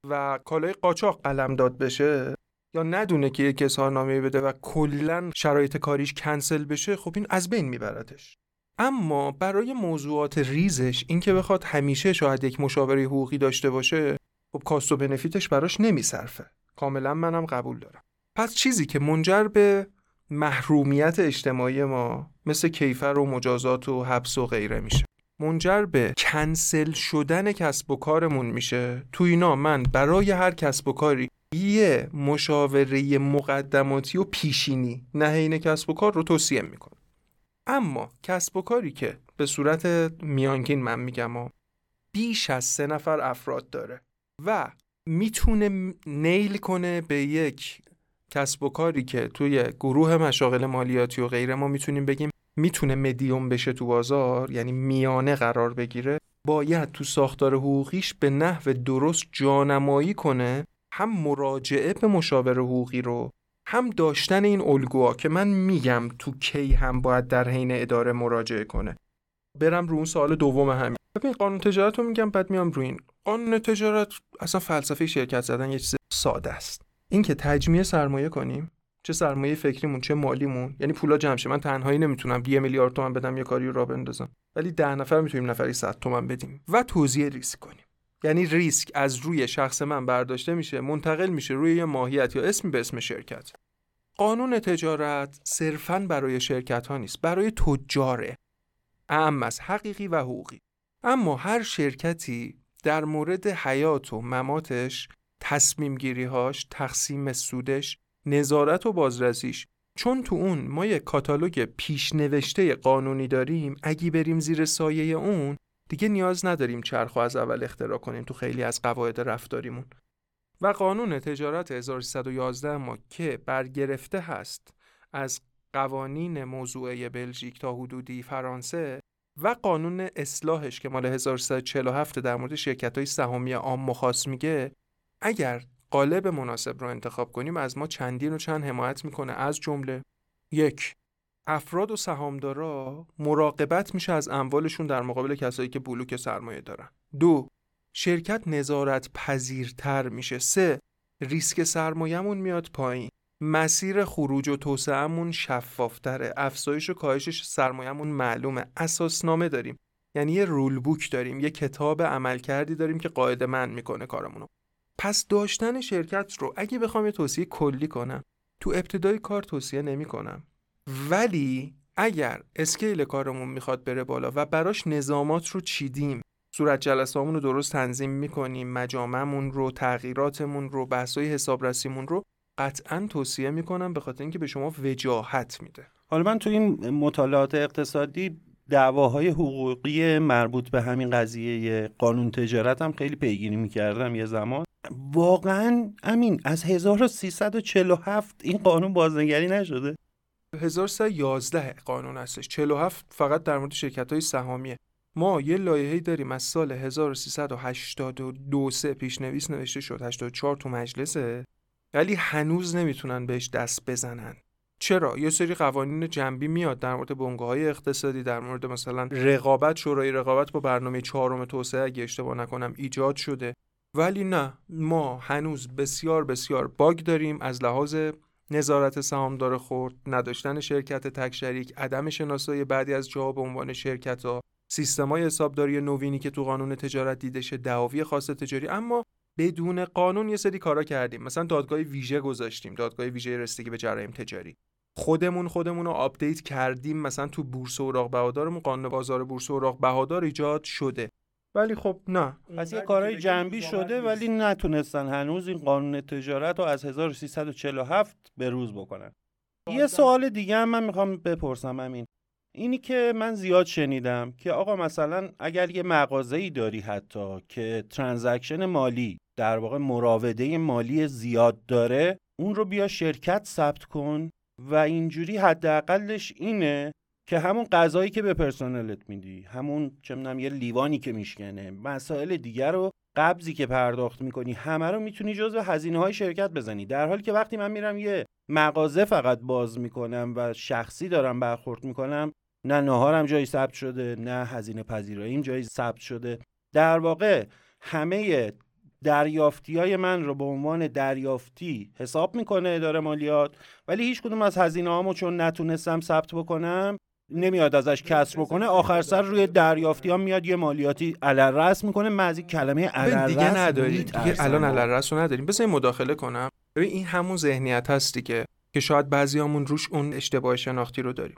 [SPEAKER 3] و کالای قاچاق قلم داد بشه یا ندونه که یک اظهارنامه بده و کلا شرایط کاریش کنسل بشه خب این از بین میبردش اما برای موضوعات ریزش اینکه بخواد همیشه شاید یک مشاوره حقوقی داشته باشه خب کاست و بنفیتش براش نمیصرفه. کاملا منم قبول دارم. پس چیزی که منجر به محرومیت اجتماعی ما مثل کیفر و مجازات و حبس و غیره میشه. منجر به کنسل شدن کسب و کارمون میشه. تو اینا من برای هر کسب و کاری یه مشاوره مقدماتی و پیشینی نه کسب و کار رو توصیه می‌کنم. اما کسب و کاری که به صورت میانگین من میگم بیش از سه نفر افراد داره و می‌تونه نیل کنه به یک کسب و کاری که توی گروه مشاغل مالیاتی و غیره ما می‌تونیم بگیم می‌تونه مدیوم بشه تو بازار یعنی میانه قرار بگیره باید تو ساختار حقوقیش به نحو درست جانمایی کنه هم مراجعه به مشاور حقوقی رو هم داشتن این الگوها که من میگم تو کی هم باید در حین اداره مراجعه کنه. برم رو اون سوال دوم همین. ببین قانون تجارت رو میگم بعد میام رو این. قانون تجارت اصلا فلسفه شرکت زدن یه چیز ساده است. اینکه تجمیع سرمایه کنیم چه سرمایه فکریمون چه مالیمون یعنی پولا جمع شه. من تنهایی نمی‌تونم یه میلیارد تومن بدم یه کاری رو را بندازم. ولی ده نفر می‌تونیم نفری 100 تومن بدیم. و توزیع ریسک کنیم. یعنی ریسک از روی شخص من برداشته میشه منتقل میشه روی یه ماهیت یا اسمی به اسم شرکت. قانون تجارت صرفا برای شرکت ها نیست برای تجاره. اهم از حقیقی و حقوقی. اما هر شرکتی در مورد حیات و مماتش تصمیم هاش تقسیم سودش نظارت و بازرسیش چون تو اون ما یک کاتالوگ پیشنوشته قانونی داریم اگه بریم زیر سایه اون دیگه نیاز نداریم چرخو از اول اختراع کنیم تو خیلی از قواعد رفتاریمون. و قانون تجارت 1311 ما که برگرفته هست از قوانین موضوعه بلژیک تا حدودی فرانسه و قانون اصلاحش که مال 1347 در مورد شرکت های سهامی عام مخاص میگه اگر قالب مناسب رو انتخاب کنیم از ما چندین و چند حمایت می‌کنه از جمله یک افراد و سهامدارا مراقبت میشه از اموالشون در مقابل کسایی که بلوک سرمایه دارن. دو شرکت نظارت پذیرتر میشه. سه ریسک سرمایهمون میاد پایین. مسیر خروج و توسعهمون شفافتره. افزایش و کاهشش سرمایهمون معلومه. اساسنامه داریم. یعنی یه رول بوک داریم. یه کتاب عمل کردی داریم که قاعده من می‌کنه کارمونو. پس داشتن شرکت رو اگه بخوام یه توصیه کلی کنم تو ابتدای کار توصیه نمی کنم ولی اگر اسکیل کارمون می‌خواد بره بالا و براش نظامات رو چیدیم صورت جلسامون رو درست تنظیم می‌کنیم مجامعمون رو تغییراتمون رو بحثای حسابرسیمون رو قطعا توصیه می‌کنم به خاطر اینکه به شما وجاهت میده.
[SPEAKER 2] حالا من تو این مطالعات اقتصادی دعواهای حقوقی مربوط به همین قضیه قانون تجارت هم خیلی پیگیری می‌کردم یه زمان. واقعا امین از 1347 این قانون بازنگری نشده.
[SPEAKER 3] 1311 قانون هستش. 47 فقط در مورد شرکت های سهامیه. ما یه لایحه‌ای داریم از سال 1382 سه پیشنویس نوشته شد. 84 تو مجلسه. ولی هنوز نمی‌تونن بهش دست بزنن. چرا؟ یه سری قوانین جنبی میاد در مورد بنگاه های اقتصادی در مورد مثلا رقابت شورای رقابت با برنامه چهارم توسعه اگه اشتباه نکنم ایجاد شده. ولی نه ما هنوز بسیار بسیار باگ داریم از لحاظ نظارت سهامدار خورد نداشتن شرکت تک شریک عدم شناسایی بعدی از جاها به عنوان شرکت ها سیستمای حسابداری نوینی که تو قانون تجارت دیده شه دعاوی خاص تجاری. اما بدون قانون یه سری کارا کردیم. مثلا دادگاه ویژه گذاشتیم دادگاه ویژه رسیدگی به جرایم تجاری. خودمون خودمون رو update کردیم. مثلا تو بورس اوراق بهادارمون قانون بازار بورس اوراق بهادار ایجاد شده. ولی خب نه.
[SPEAKER 2] پس یه کارهای جنبی شده ولی نتونستن هنوز این قانون تجارت رو از 1347 به روز بکنن. یه سوال دیگه هم من می‌خوام بپرسم همین اینی که من زیاد شنیدم که آقا مثلا اگر یه مغازه ای داری حتی که ترانزکشن مالی در واقع مراوده مالی زیاد داره اون رو بیا شرکت ثبت کن و اینجوری حداقلش اینه که همون غذایی که به پرسنلت میدی همون چه یه لیوانی که میشکنه مسائل دیگر رو قبضی که پرداخت می‌کنی همه رو می‌تونی جزو هزینه های شرکت بزنی. در حالی که وقتی من میرم یه مغازه فقط باز می‌کنم و شخصی دارم برخورد می‌کنم نه نهارم جایی ثبت شده نه هزینه پذیراییم جایی ثبت شده. در واقع همه دریافتی های من رو به عنوان دریافتی حساب می‌کنه اداره مالیات ولی هیچ کدوم از هزینه هامو چون نتونستم ثبت بکنم نمیاد ازش کسر بکنه آخر سر روی دریافتی ها میاد یه مالیاتی علل می‌کنه من کلمه علل
[SPEAKER 3] دیگه نداریم دیگه الان علل رو نداریم. بذار مداخله کنم. ببین این همون ذهنیت هست دیگه که شاید بعضیامون روش اون اشتباه شناختی رو داریم.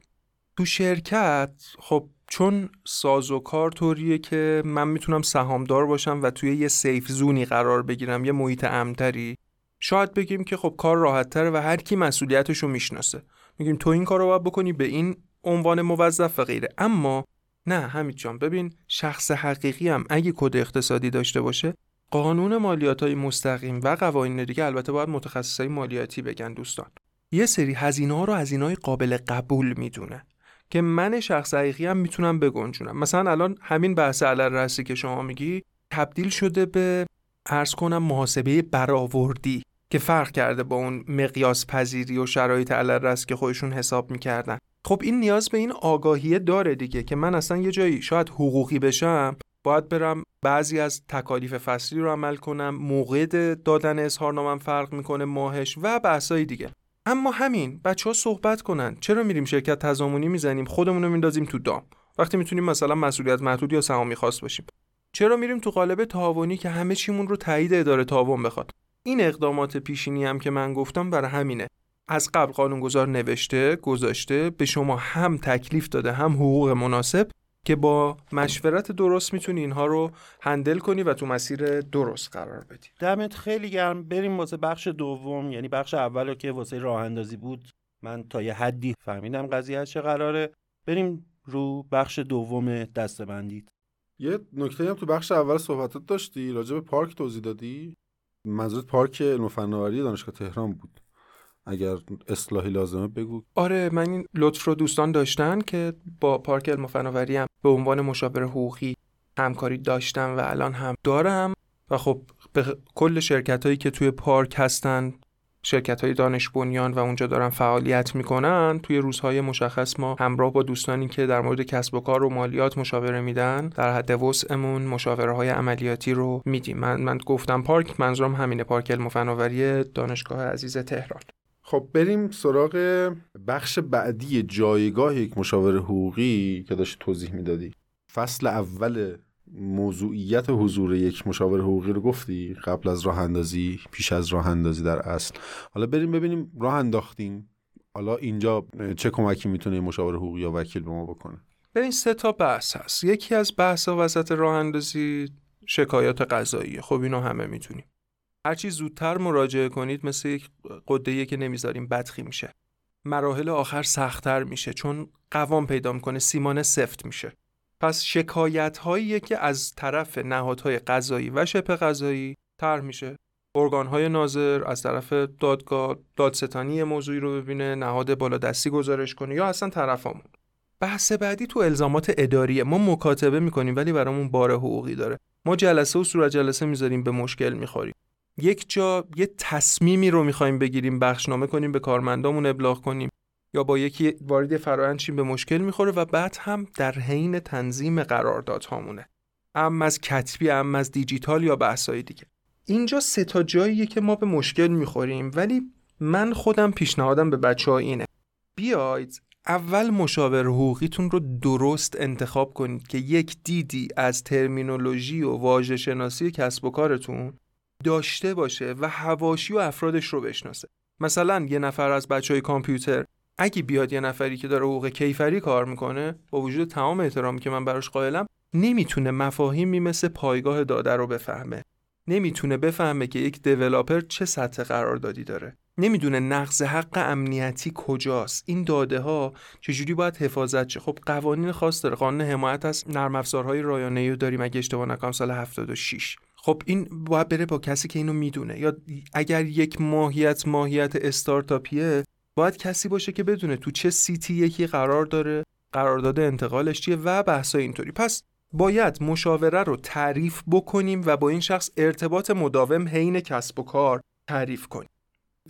[SPEAKER 3] تو شرکت خب چون ساز و کار طوریه که من می‌تونم سهامدار باشم و توی یه سیف زونی قرار بگیرم یه محیط امتری شاید بگیم که خب کار راحت و هر کی مسئولیتش رو می‌شناسه. میگیم تو این کار رو باید بکنی به این عنوان موظف و غیره. اما نه همین جان ببین شخص حقیقی هم اگه کد اقتصادی داشته باشه قانون مالیات های مستقیم و قوانین دیگه البته باید متخصصای مالیاتی بگن دوستان. یه سری هزینه ها رو هزینه های قابل قبول می‌دونه که من شخص حقیقی هم می‌تونم بگنجونم. مثلا الان همین بحث علل رسی که شما میگی تبدیل شده به ارز کنم محاسبه برآوردی که فرق کرده با اون مقیاس پذیری و شرایط علل رس که خودشون حساب می‌کردن. خب این نیاز به این آگاهیه داره دیگه که من اصلا یه جایی شاید حقوقی بشم باید برم بعضی از تکالیف فصلی رو عمل کنم موقع دادن اظهارنامم فرق می‌کنه ماهش و بحثای دیگه. اما همین بچه ها صحبت کنن. چرا میریم شرکت تضامنی می‌زنیم؟ خودمون رو میندازیم تو دام. وقتی می‌تونیم مثلا مسئولیت محدود یا سهامی خاص باشیم. چرا میریم تو قالب تعاونی که همه چیمون رو تایید اداره تعاون بخواد؟ این اقدامات پیشینی هم که من گفتم برای همینه. از قبل قانونگذار نوشته گذاشته به شما هم تکلیف داده هم حقوق مناسب که با مشورت درست می‌تونی اینها رو هندل کنی و تو مسیر درست قرار بدی.
[SPEAKER 2] دمت خیلی گرم. بریم واسه بخش دوم یعنی بخش اول که واسه راه اندازی بود. من تا یه حدی فهمیدم قضیه چه قراره. بریم رو بخش دوم دستبندید
[SPEAKER 1] یه نکته هم تو بخش اول صحبتات داشتی راجع به پارک توضیح دادی؟ منظورت پارک علم فناوری دانشگاه تهران بود. اگر اصلاحی لازمه بگو.
[SPEAKER 3] آره من این لطف رو دوستان داشتن که با پارک علم فناوری هم به عنوان مشاور حقوقی همکاری داشتم و الان هم دارم. و خب به کل شرکت هایی که توی پارک هستن شرکت های دانش بنیان و اونجا دارن فعالیت می‌کنن توی روزهای مشخص ما همراه با دوستانی که در مورد کسب و کار و مالیات مشاوره میدن در حد وسعمون مشاوره های عملیاتی رو میدیم. من, من گفتم پارک منظورم همینه پارک علم فناوری دانشگاه عزیز تهران.
[SPEAKER 1] خب بریم سراغ بخش بعدی جایگاه یک مشاور حقوقی که داشت توضیح می‌دادی. فصل اول موضوعیت حضور یک مشاور حقوقی رو گفتی قبل از راه اندازی پیش از راه اندازی در اصل. حالا بریم ببینیم راه انداختیم. حالا اینجا چه کمکی می‌تونه مشاور حقوقی یا وکیل به ما بکنه؟
[SPEAKER 3] ببین سه تا بحث هست. یکی از بحث وسط راه اندازی شکایات قضایی خب اینو همه می‌تونیم. هرچی زودتر مراجعه کنید مثل یک قده که نمی‌ذاریم بدخی میشه. مراحل آخر سختتر میشه چون قوام پیدا می‌کنه سیمان سفت میشه. پس شکایت هایی که از طرف نهادهای قضایی و شبه قضایی تر میشه. ارگانهای ناظر از طرف دادگاه دادستانی موضوعی رو ببینه نهاد بالا دستی گزارش کنه یا اصلا طرفامون. بحث بعدی تو الزامات اداریه. ما مکاتبه می‌کنیم ولی برامون بار حقوقی داره. ما جلسه و صورت جلسه می‌ذاریم به مشکل می‌خوریم. یک جا یه تصمیمی رو می‌خوایم بگیریم بخشنامه کنیم به کارمندامون ابلاغ کنیم. یا با یکی وارد فرآیند به مشکل می‌خوره و بعد هم در حین تنظیم قراردادهامونه. ام از کتبی ام از دیجیتال یا بحثای دیگه. اینجا سه تا جاییه که ما به مشکل می‌خوریم ولی من خودم پیشنهادم به بچه ها اینه. بیاید اول مشاور حقوقیتون رو درست انتخاب کنید که یک دیدی از ترمینولوژی و واژه شناسی کسب و کارتون داشته باشه و هواشی و افرادش رو بشناسه. مثلا یه نفر از بچه های کامپیوتر اگه بیاد یه نفری که داره حقوق کیفری کار می‌کنه با وجود تمام احترامی که من براش قائلم نمی‌تونه مفاهیمی مثل پایگاه داده رو بفهمه. نمی‌تونه بفهمه که یک دیولاپر چه سطح قراردادی داره. نمی‌دونه نقض حق امنیتی کجاست. این داده ها چجوری باید حفاظت شه؟ خب قوانین خاص داره. قانون حمایت از نرم افزارهای رایانه رو داریم اگه اشتباه نکنم سال 76 خب این باید بره با کسی که اینو می‌دونه. یا اگر یک ماهیت ماهیت استارتاپیه باید کسی باشه که بدونه تو چه سیتی یکی قرار داره قرارداد انتقالش چیه و بحثای اینطوری. پس باید مشاوره رو تعریف بکنیم و با این شخص ارتباط مداوم حین کسب و کار تعریف کنیم.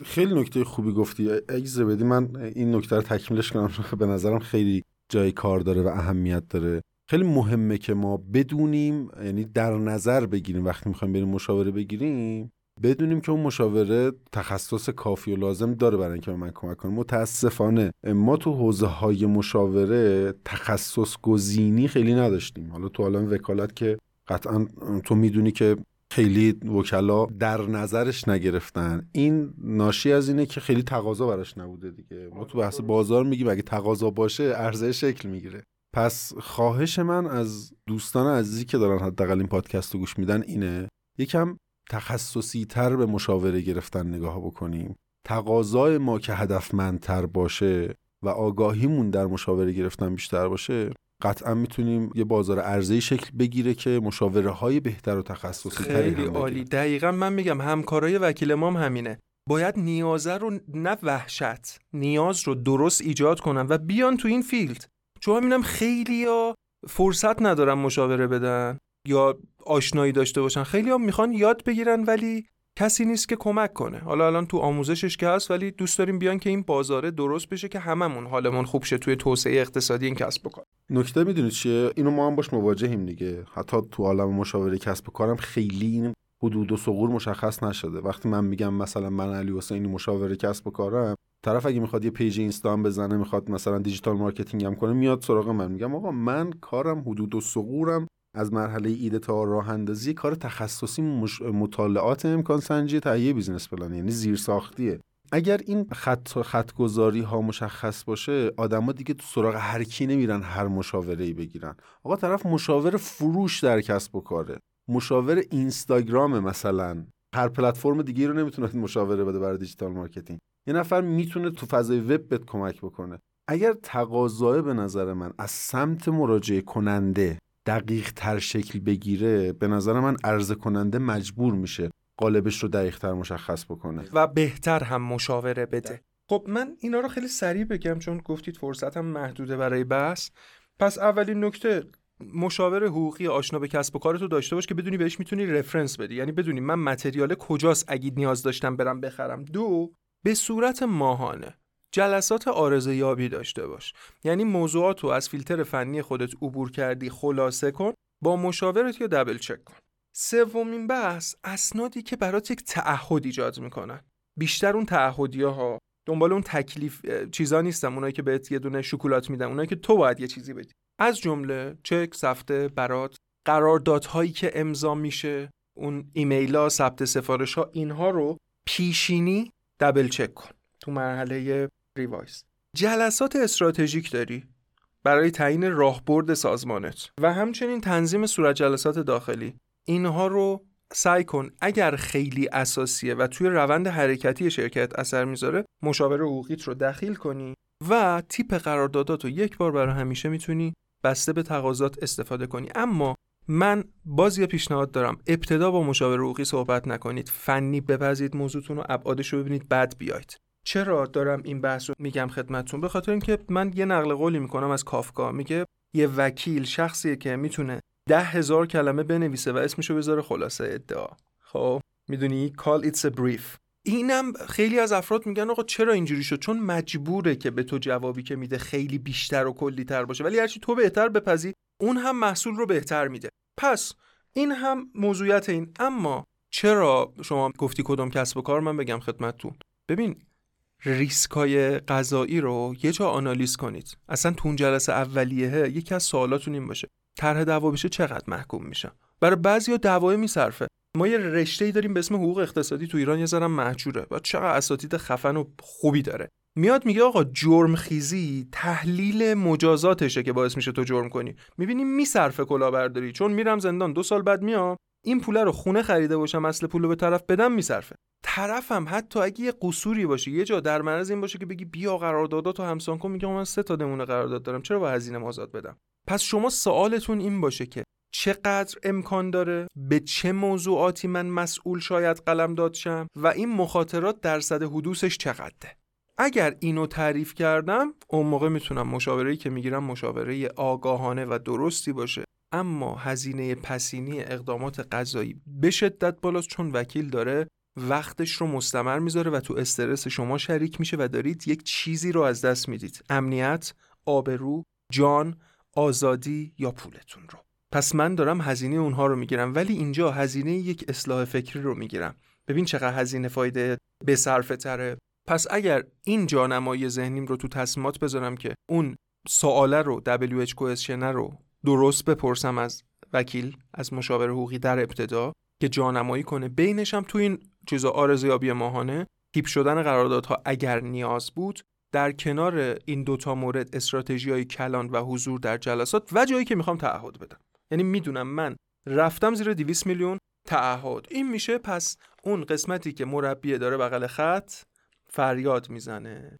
[SPEAKER 1] خیلی نکته خوبی گفتی. اگه بدی من این نکته رو تکمیلش کنم. به نظرم خیلی جای کار داره و اهمیت داره. خیلی مهمه که ما بدونیم یعنی در نظر بگیریم وقتی می‌خوایم بریم مشاوره بگیریم بدونیم که اون مشاوره تخصص کافی و لازم داره برای اینکه من کمک کنه. متاسفانه ما تو حوزه های مشاوره تخصص گزینی خیلی نداشتیم. حالا تو عالم وکالت که قطعا تو می‌دونی که خیلی وکلا در نظرش نگرفتن. این ناشی از اینه که خیلی تقاضا براش نبوده دیگه. ما تو بحث بازار میگیم اگه تقاضا باشه عرضه شکل می‌گیره. پس خواهش من از دوستان عزیزی که دارن حداقل این پادکست رو گوش میدن اینه یکم تخصصی تر به مشاوره گرفتن نگاه بکنیم. تقاضای ما که هدفمندتر باشه و آگاهیمون در مشاوره گرفتن بیشتر باشه قطعا می‌تونیم یه بازار عرضه‌ای شکل بگیره که مشاوره های بهتر و تخصصی
[SPEAKER 3] خیلی عالی. دقیقا من میگم همکارای وکیل مام همینه. باید نیازه رو نه وحشت نیاز رو درست ایجاد کنن و بیان تو این فیلد. چون می‌بینم خیلی ها فرصت ندارن مشاوره بدن یا آشنایی داشته باشن. خیلی هم می‌خوان یاد بگیرن ولی کسی نیست که کمک کنه. حالا الان تو آموزشش که هست ولی دوست داریم بیان که این بازاره درست بشه که هممون حالمون خوب شه توی توسعه اقتصادی این کسب و کار.
[SPEAKER 1] نکته می‌دونید چیه؟ اینو ما هم باش مواجهیم دیگه. حتی تو عالم مشاوره کسب و کارم خیلی این حدود و ثغور مشخص نشده. وقتی من میگم مثلا من علی حسینی مشاوره کسب و کارم طرف اگه می‌خواد یه page اینستا بزنه می‌خواد مثلا digital marketing هم کنه میاد سراغ من. میگم آقا من کارم حدود و ثغورم از مرحله ایده تا راه اندازی کار تخصصی مطالعات امکان سنجی تهیه business plan یعنی زیر ساختیه اگر این خط خطگذاری ها مشخص باشه آدما دیگه تو سراغ هر کی نمیرن هر مشاوره ای بگیرن. آقا طرف مشاور فروش در کسب و کاره. مشاور اینستاگرام مثلا. هر پلتفرم دیگه رو نمی‌تونه مشاوره بده برای digital marketing. یه نفر می‌تونه تو فضای وب بهت کمک بکنه. اگر تقاضای به نظر من از سمت مراجعه کننده دقیق تر شکل بگیره به نظر من عرضه کننده مجبور میشه قالبش رو دقیق تر مشخص بکنه.
[SPEAKER 3] و بهتر هم مشاوره بده. خب من اینا رو خیلی سریع بگم چون گفتید فرصتم محدوده برای بحث. پس اولین نکته مشاور حقوقی آشنا به کسب و کارتو داشته باش که بدونی بهش می‌تونی رفرنس بدی. یعنی بدونی من متریال کجاست اگه نیاز داشتم برم بخرم. دو به صورت ماهانه. جلسات آرزه یابی داشته باش. یعنی موضوعات رو از فیلتر فنی خودت عبور کردی خلاصه کن با مشاورت یا دبل چک کن. سومین بحث اسنادی که برات یک تعهد ایجاد می‌کنن. بیشتر اون تعهدی ها دنبال اون تکلیف چیزا نیستم اونایی که بهت یه دونه شکلات میدن اونایی که تو باید یه چیزی بدی. از جمله چک سفته برات قراردادهایی که امضا میشه اون ایمیل ها ثبت سفارش ها اینها رو پیشینی دبل چک کن. تو مرحله ریوایز. جلسات استراتژیک داری؟ برای تعیین راهبرد سازمانت. و همچنین تنظیم صورت جلسات داخلی. اینها رو سعی کن اگر خیلی اساسیه و توی روند حرکتی شرکت اثر می‌ذاره مشاور حقوقیت رو دخیل کنی و تیپ قراردادات رو یک بار برای همیشه می‌تونی بسته به تقاضات استفاده کنی. اما من باز یه پیشنهاد دارم. ابتدا با مشاور حقوقی صحبت نکنید. فنی بپذید موضوعتون رو ابعادش رو ببینید بعد بیاید. چرا دارم این بحث رو میگم خدمتتون؟ به خاطر اینکه من یه نقل قولی می‌کنم از کافکا. میگه یه وکیل شخصیه که می‌تونه ده هزار کلمه بنویسه و اسمشو بذاره خلاصه ادعا. خب می‌دونی؟ Call it's a brief. اینم خیلی از افراد میگن آقا چرا اینجوری شد؟ چون مجبوره که به تو جوابی که میده خیلی بیشتر و کلی تر باشه. ولی هرچی تو بهتر بپذی اون هم محصول رو بهتر میده. پس این هم موضوعیت این. اما چرا شما گفتی کدوم کسب و کار؟ من بگم خدمتتون. ببین ریسکای غذایی رو یه جا آنالیز کنید. اصلا تو اون جلسه اولیه یکی از سوالاتون این باشه. طرح دعوا بشه چقدر محکوم میشن؟ برای بعضیا دعوای میصرفه. ما یه رشته ای داریم به اسم حقوق اقتصادی تو ایران یه ذره محجوره و چقدر اساتید خفن و خوبی داره. میاد میگه آقا جرم خیزی تحلیل مجازاتشه که باعث میشه تو جرم کنی. می‌بینی میصرفه کلاهبرداری. چون میرم زندان دو سال بعد میام این پوله رو خونه خریده باشم اصل پول رو به طرف بدم میصرفه. طرفم حتی اگه یه قصوری باشه یه جا در معرض این باشه که بگی بیا قرارداداتو همسان کن میگم من سه تا نمونه قرارداد دارم. چرا با هزینه مازاد بدم؟ پس شما سوالتون این باشه که چقدر امکان داره به چه موضوعاتی من مسئول شاید قلم داد شم و این مخاطرات درصد حدوثش چقدره. اگر اینو تعریف کردم اون موقع می‌تونم مشاوره‌ای که می‌گیرم مشاوره آگاهانه و درستی باشه. اما هزینه پسینی اقدامات قضایی به شدت بالاست چون وکیل داره وقتش رو مستمر می‌ذاره و تو استرس شما شریک میشه و دارید یک چیزی رو از دست می‌دید. امنیت آبرو جان آزادی یا پولتون رو. پس من دارم هزینه اونها رو می‌گیرم ولی اینجا هزینه یک اصلاح فکری رو می‌گیرم. ببین چقدر هزینه فایده به صرفه تره پس اگر این جانمایی ذهنیم رو تو تصمیمات بذارم که اون سواله رو WH question رو درست بپرسم از وکیل از مشاور حقوقی در ابتدا که جانمایی کنه. بینش هم تو این چیزا آرزویابی ماهانه تیپ شدن قراردادها اگر نیاز بود در کنار این دوتا مورد استراتژی های کلان و حضور در جلسات و جایی که می‌خوام تعهد بدم. یعنی می‌دونم من رفتم زیر 200 میلیون تعهد. این میشه پس اون قسمتی که مربی داره بغل خط فریاد می‌زنه.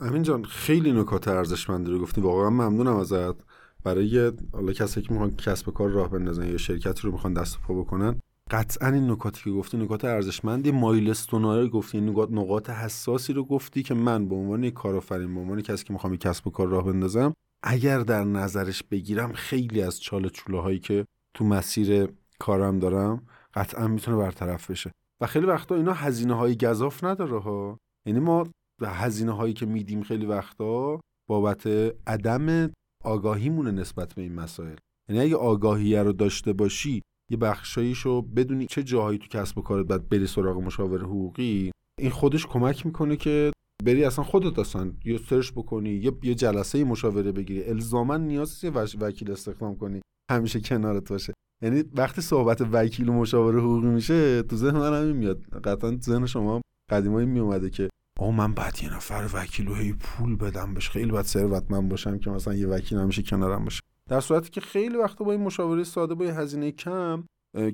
[SPEAKER 1] امین جان خیلی نکات ارزشمندی رو گفتی. واقعا ممنونم ازت. برای حالا کسایی که می‌خوان کسب کار راه بندازن یا شرکتی رو می‌خوان دست پا بکنن قطعا این نکاتی که گفتی نکات ارزشمندی. مایلستون رو گفتی. نکات نقاط حساسی رو گفتی که من به عنوان کارآفرین به عنوان کسی که می‌خوام کسب و کار راه بندازم اگر در نظرش بگیرم خیلی از چاله چوله هایی که تو مسیر کارم دارم قطعا می‌تونه برطرف بشه. و خیلی وقتا اینا هزینه های گذاف نداره ها. یعنی ما هزینه هایی که میدیم خیلی وقتا بابت عدم آگاهیمونه نسبت به این مسائل. یعنی اگه آگاهی رو داشته باشی یه بخشاییشو بدونی چه جاهایی تو کسب و کارت بعد بری سراغ مشاور حقوقی. این خودش کمک می‌کنه که بری اصلا خودت اصلا یه سرچ بکنی یه یه جلسه مشاوره بگیری. الزاما نیاز نیست وکیل استخدام کنی همیشه کنارت باشه. یعنی وقتی صحبت وکیل و مشاور حقوقی میشه تو ذهن من همین میاد. قطعا ذهن شما قدیمایی میومده که آه من بعد یه نفر وکیل و هی پول بدم بهش خیلی باید ثروتمند باشم که مثلا یه وکیل همیشه کنارم باشه. در صورتی که خیلی وقتا با این مشاوره ساده با هزینه کم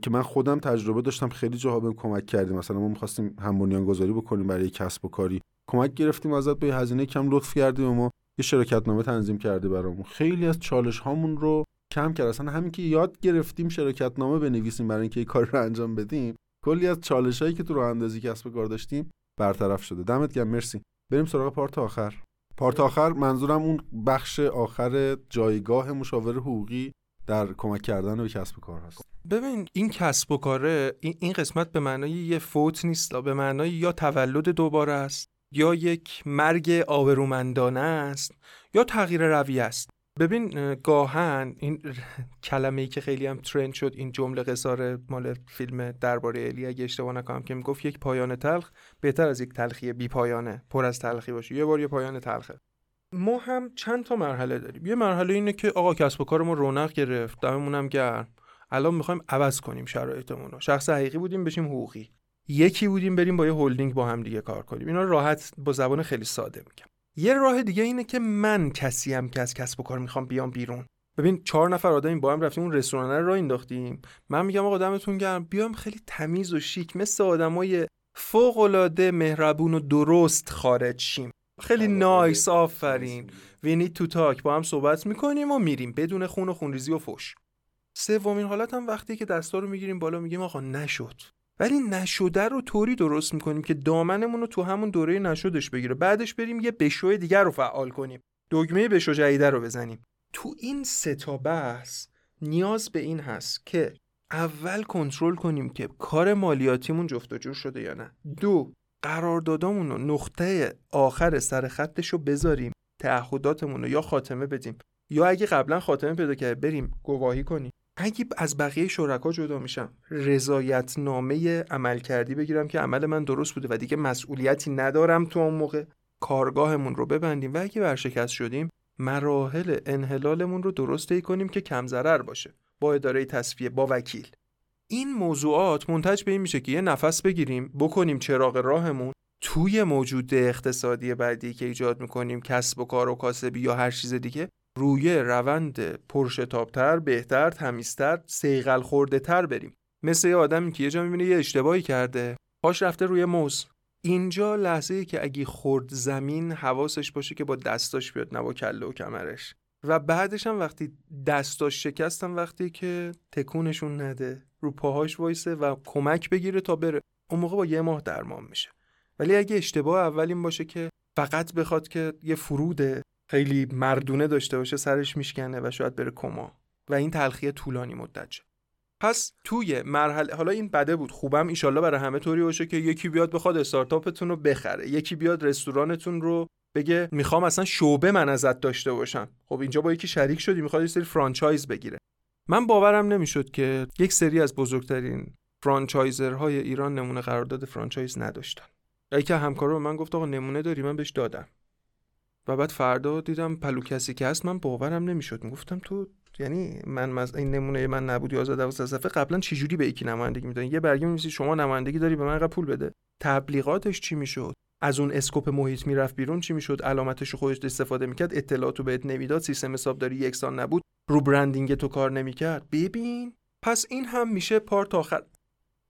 [SPEAKER 1] که من خودم تجربه داشتم خیلی جاها بهم کمک کردیم مثلا ما می‌خواستیم هم بنیان گذاری بکنیم برای کسب و کاری. کمک گرفتیم ازت با هزینه کم لطف کردی و ما یه شرکت نامه تنظیم کردی برامون. خیلی از چالش هامون رو کم کرد. اصلا همین که یاد گرفتیم شرکت نامه بنویسیم برای اینکه کار رو انجام بدیم کلی از چالش هایی که تو راه اندازی کسب کار داشتیم برطرف شده. دمت گرم. مرسی. بریم سراغ پارت آخر. پارت آخر منظورم اون بخش آخر جایگاه مشاور حقوقی در کمک کردن به کسب کار هست.
[SPEAKER 3] ببین این کسب و کاره این قسمت به معنای یه فوت نیست به معنای یا تولد دوباره است یا یک مرگ آبرومندانه است یا تغییر روی است. ببین گاهن این کلمه ای که خیلی هم ترند شد این جمله قصار مال فیلم درباره الی اگه اشتباه نکنم که می‌گفت یک پایان تلخ بهتر از یک تلخی بی پایانه پر از تلخی باشه. یه بار یه پایان تلخه. ما هم چند تا مرحله داریم. یه مرحله اینه که آقا کسب و کار ما رونق گرفت دممون هم گرم. الان می‌خوایم عوض کنیم شرایطمون رو. شخص حقیقی بودیم بشیم حقوقی. یکی بودیم بریم با یه هلدینگ با هم دیگه کار کنیم. اینا راحت با زبان خیلی ساده میگم. یه راه دیگه اینه که من کسی هم که از کسب و کار می‌خوام بیام بیرون. ببین چهار نفر آدم با هم رفتیم اون رستوران رو انداختیم. من میگم آقا دمتون گرم. بیام خیلی تمیز و شیک مثل آدمای فوق العاده مهربون و درست خارج شیم. خیلی نایس آفرین. وینی تو تاک با هم صحبت می‌کنیم و میریم. بدون خون و خونریزی و فش سومین حالت هم وقتی که دستا رو می‌گیریم بالا میگیم آقا نشد. ولی نشده رو طوری درست می‌کنیم که دامنمون رو تو همون دوره نشدش بگیره. بعدش بریم یه بشو دیگر رو فعال کنیم. دگمه بشو جدیده رو بزنیم. تو این سه تا بحث نیاز به این هست که اول کنترل کنیم که کار مالیاتیمون جفت و جور شده یا نه. دو قراردادامون رو نقطه آخر سر خطش رو بذاریم تعهداتمون رو یا خاتمه بدیم. یا اگه قبلا خاتمه پیدا کرده بریم گواهی کنیم. اگه از بقیه شرکا جدا میشم رضایت نامه عمل کردی بگیرم که عمل من درست بوده و دیگه مسئولیتی ندارم تو اون موقع. کارگاهمون رو ببندیم و اگه ورشکست شدیم مراحل انحلالمون رو درست ای کنیم که کم ضرر باشه. با اداره تصفیه با وکیل. این موضوعات منتج به این میشه که یه نفس بگیریم بکنیم چراغ راهمون. توی موجود اقتصادی بعدی که ایجاد می‌کنیم کسب و کار و کاسبی یا هر چیز دیگه روی روند پرشتابتر بهتر تمیزتر سیغل خورده تر بریم. مثل یه آدمی که یه جا می‌بینه یه اشتباهی کرده. پاش رفته روی موز. اینجا لحظه که اگه خورد زمین حواسش باشه که با دستاش بیاد نه با کله و کمرش. و بعدش هم وقتی دستاش شکستم وقتی که تکونشون نده رو پاهاش وایسه و کمک بگیره تا بره. اون موقع با یه ماه درمان میشه. ولی اگه اشتباه اولین باشه که فقط بخواد که یه فرود خیلی مردونه داشته باشه سرش میشکنه و شاید بره کما. و این تلخیه طولانی مدت شه. پس توی مرحله حالا این بده بود خوبم ایشالله برای همه طوری باشه که یکی بیاد بخواد استارتاپتون رو بخره. یکی بیاد رستورانتون رو بگه می‌خوام اصلا شعبه من ازت داشته باشم. خب اینجا با یکی شریک شدی می‌خواد یه سری franchise بگیره. من باورم نمی‌شد که یک سری از بزرگترین franchisor های ایران نمونه قرارداد franchise نداشتن. که همکارا به من گفت آقا نمونه داری؟ من بهش دادم. و بعد فردا دیدم پلو کسی که هست من باورم نمی‌شد. می‌گفتم تو یعنی من مز... این نمونه من نبود 11 12 صفحه قبلا چجوری به یکی نمایندگی میدن؟ یه برگه می‌نویسی شما نمایندگی داری به من پول بده. تبلیغاتش چی می‌شد؟ از اون اسکوپ محیط می‌رفت بیرون چی می‌شد؟ علامتش خودش استفاده می‌کرد اطلاعاتو بهت نمی‌داد سیستم حسابداری یکسان نبود رو برندینگ تو کار نمی‌کرد. ببین پس این هم میشه پارت آخر.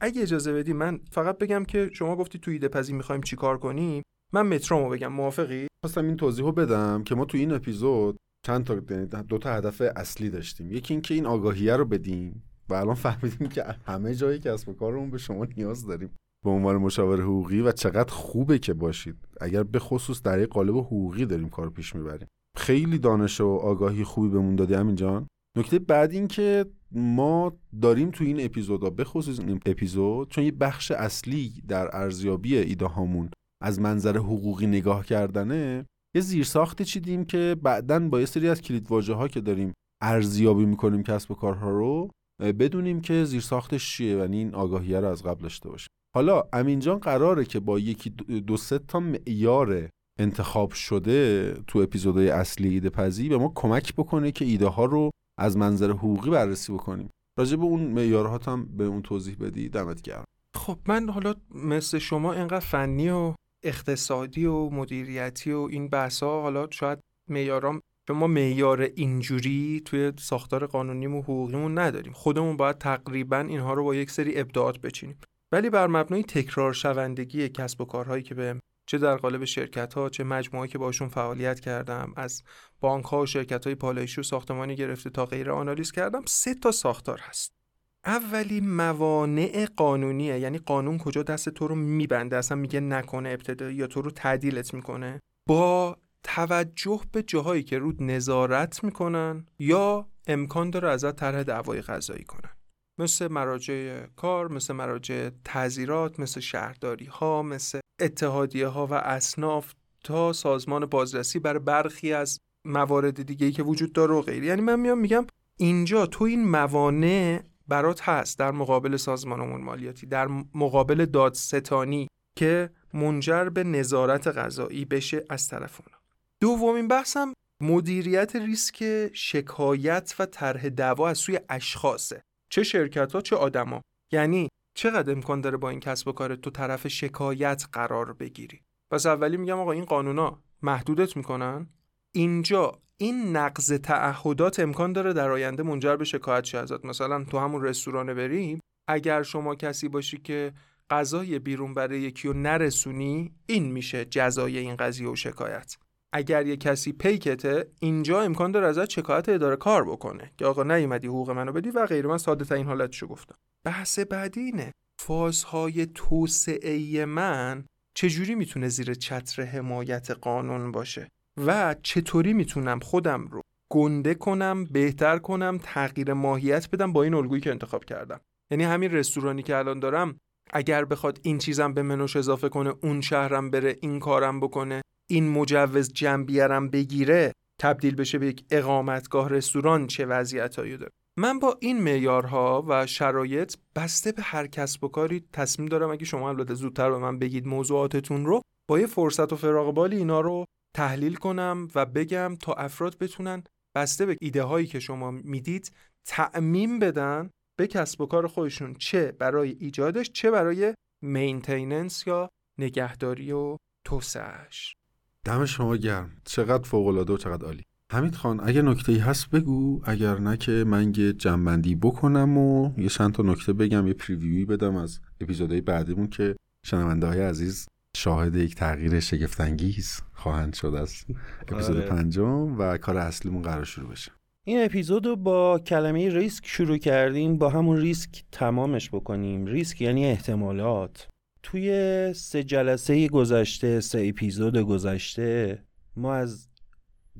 [SPEAKER 3] اگه اجازه بدی من فقط بگم که شما گفتی تو ایده پزی می‌خوایم چیکار کنیم. من مترومو بگم موافقی؟
[SPEAKER 1] خواستم این توضیحو بدم که ما تو این اپیزود چند تا یعنی دو تا هدف اصلی داشتیم. یکی اینکه این آگاهیه رو بدیم و الان فهمیدیم که همه جایی کسب و کارمون به شما نیاز داریم. به عنوان مشاور حقوقی و چقدر خوبه که باشید. اگر به خصوص در یک قالب حقوقی داریم کار پیش می‌بریم. خیلی دانش و آگاهی خوبی بهمون دادی همین جان. نکته بعد این که ما داریم تو این اپیزودا به خصوص این اپیزود چون یه بخش اصلی در ارزیابی ایده هامون از منظر حقوقی نگاه کردنه یه زیرساختی چیدیم که بعدا با یه سری از کلید ها که داریم ارزیابی می‌کنیم کسب و کارها رو بدونیم که زیرساختش چیه و این آگاهیه رو از قبل داشته باشیم. حالا امینجان قراره که با یکی دو سه تا معیار انتخاب شده تو اپیزودهای اصلی ایده پزی به ما کمک بکنه که ایده ها رو از منظر حقوقی بررسی بکنیم. راجع به اون معیارها هم به اون توضیح بدی دمت گرم.
[SPEAKER 3] خب من حالا مثل شما اینقدر فنی و اقتصادی و مدیریتی و این بحثا حالا شاید معیارام ما معیار اینجوری توی ساختار قانونیم و حقوقیمون نداریم. خودمون باید تقریبا اینها رو با یک سری ابداعات بچینیم. ولی بر مبنای تکرار شوندگی کسب و کارهایی که به چه در قالب شرکت ها چه مجموعه که باشون فعالیت کردم از بانک ها و شرکت های پالایشی و ساختمانی گرفته تا غیر آنالیز کردم سه تا ساختار هست. اولی موانع قانونیه. یعنی قانون کجا دست تو رو میبنده؟ اصلا میگه نکنه ابتدایی یا تو رو تعدیلت می‌کنه. با توجه به جاهایی که رود نظارت می‌کنن یا امکان داره ازت طرح دعوای قضایی کنن. مثل مراجع کار مثل مراجع تعذیرات مثل شهرداری ها مثل اتحادیه ها و اصناف تا سازمان بازرسی برای برخی از موارد دیگه که وجود داره و غیره. یعنی من میام میگم اینجا تو این موانع برات هست در مقابل سازمان امور مالیاتی در مقابل دادستانی که منجر به نظارت غذایی بشه از طرف اونا. دومین بحثم مدیریت ریسک شکایت و طرح دعوا از سوی اشخاصه. چه شرکت ها چه آدما. یعنی چقدر امکان داره با این کسب و کار تو طرف شکایت قرار بگیری؟ پس اولی میگم آقا این قانونا محدودت می‌کنن؟ اینجا این نقض تعهدات امکان داره در آینده منجر به شکایت شه ازت. مثلا تو همون رستوران بریم اگر شما کسی باشی که غذای بیرون برای یکی رو نرسونی این میشه جزای این قضیه و شکایت. اگر یه کسی پیکته اینجا امکان داره ازت شکایت اداره کار بکنه. که آقا نیومدی حقوق منو بدی و غیره من ساده ترین حالتشو گفتم. بحث بعدی اینه. فازهای توسعه من چجوری می‌تونه زیر چتر حمایت قانون باشه؟ و چطوری می‌تونم خودم رو گنده کنم بهتر کنم تغییر ماهیت بدم با این الگویی که انتخاب کردم. یعنی همین رستورانی که الان دارم اگر بخواد این چیزم به منوش اضافه کنه اون شهرم بره این کارم بکنه این مجوز جنبیرم بگیره تبدیل بشه به یک اقامتگاه رستوران چه وضعیتایی داره؟ من با این معیارها و شرایط بسته به هر کسب و کاری تصمیم دارم اگه شما البته زودتر به من بگید موضوعاتتون رو با یه فرصت و فراغ بالی اینا رو تحلیل کنم و بگم تا افراد بتونن بسته به ایده هایی که شما می‌دید تعمیم بدن به کسب و کار خودشون. چه برای ایجادش چه برای maintenance یا نگهداری و توسعه‌ش
[SPEAKER 1] دم شما گرم. چقدر فوق العاده و چقدر عالی. حمید خان اگر نکته ای هست بگو. اگر نه که من یه جمع‌بندی بکنم و یه چند تا نکته بگم یه preview ی بدم از اپیزودهای بعدیمون که شنونده های عزیز شاهد یک تغییر شگفت‌انگیز خواهند شد از اپیزود
[SPEAKER 2] آره.
[SPEAKER 1] پنجم و کار اصلیمون قرار شروع بشه.
[SPEAKER 2] این اپیزود رو با کلمه ریسک شروع کردیم با همون ریسک تمامش بکنیم. ریسک یعنی احتمالات. توی سه جلسه گذشته سه اپیزود گذشته ما از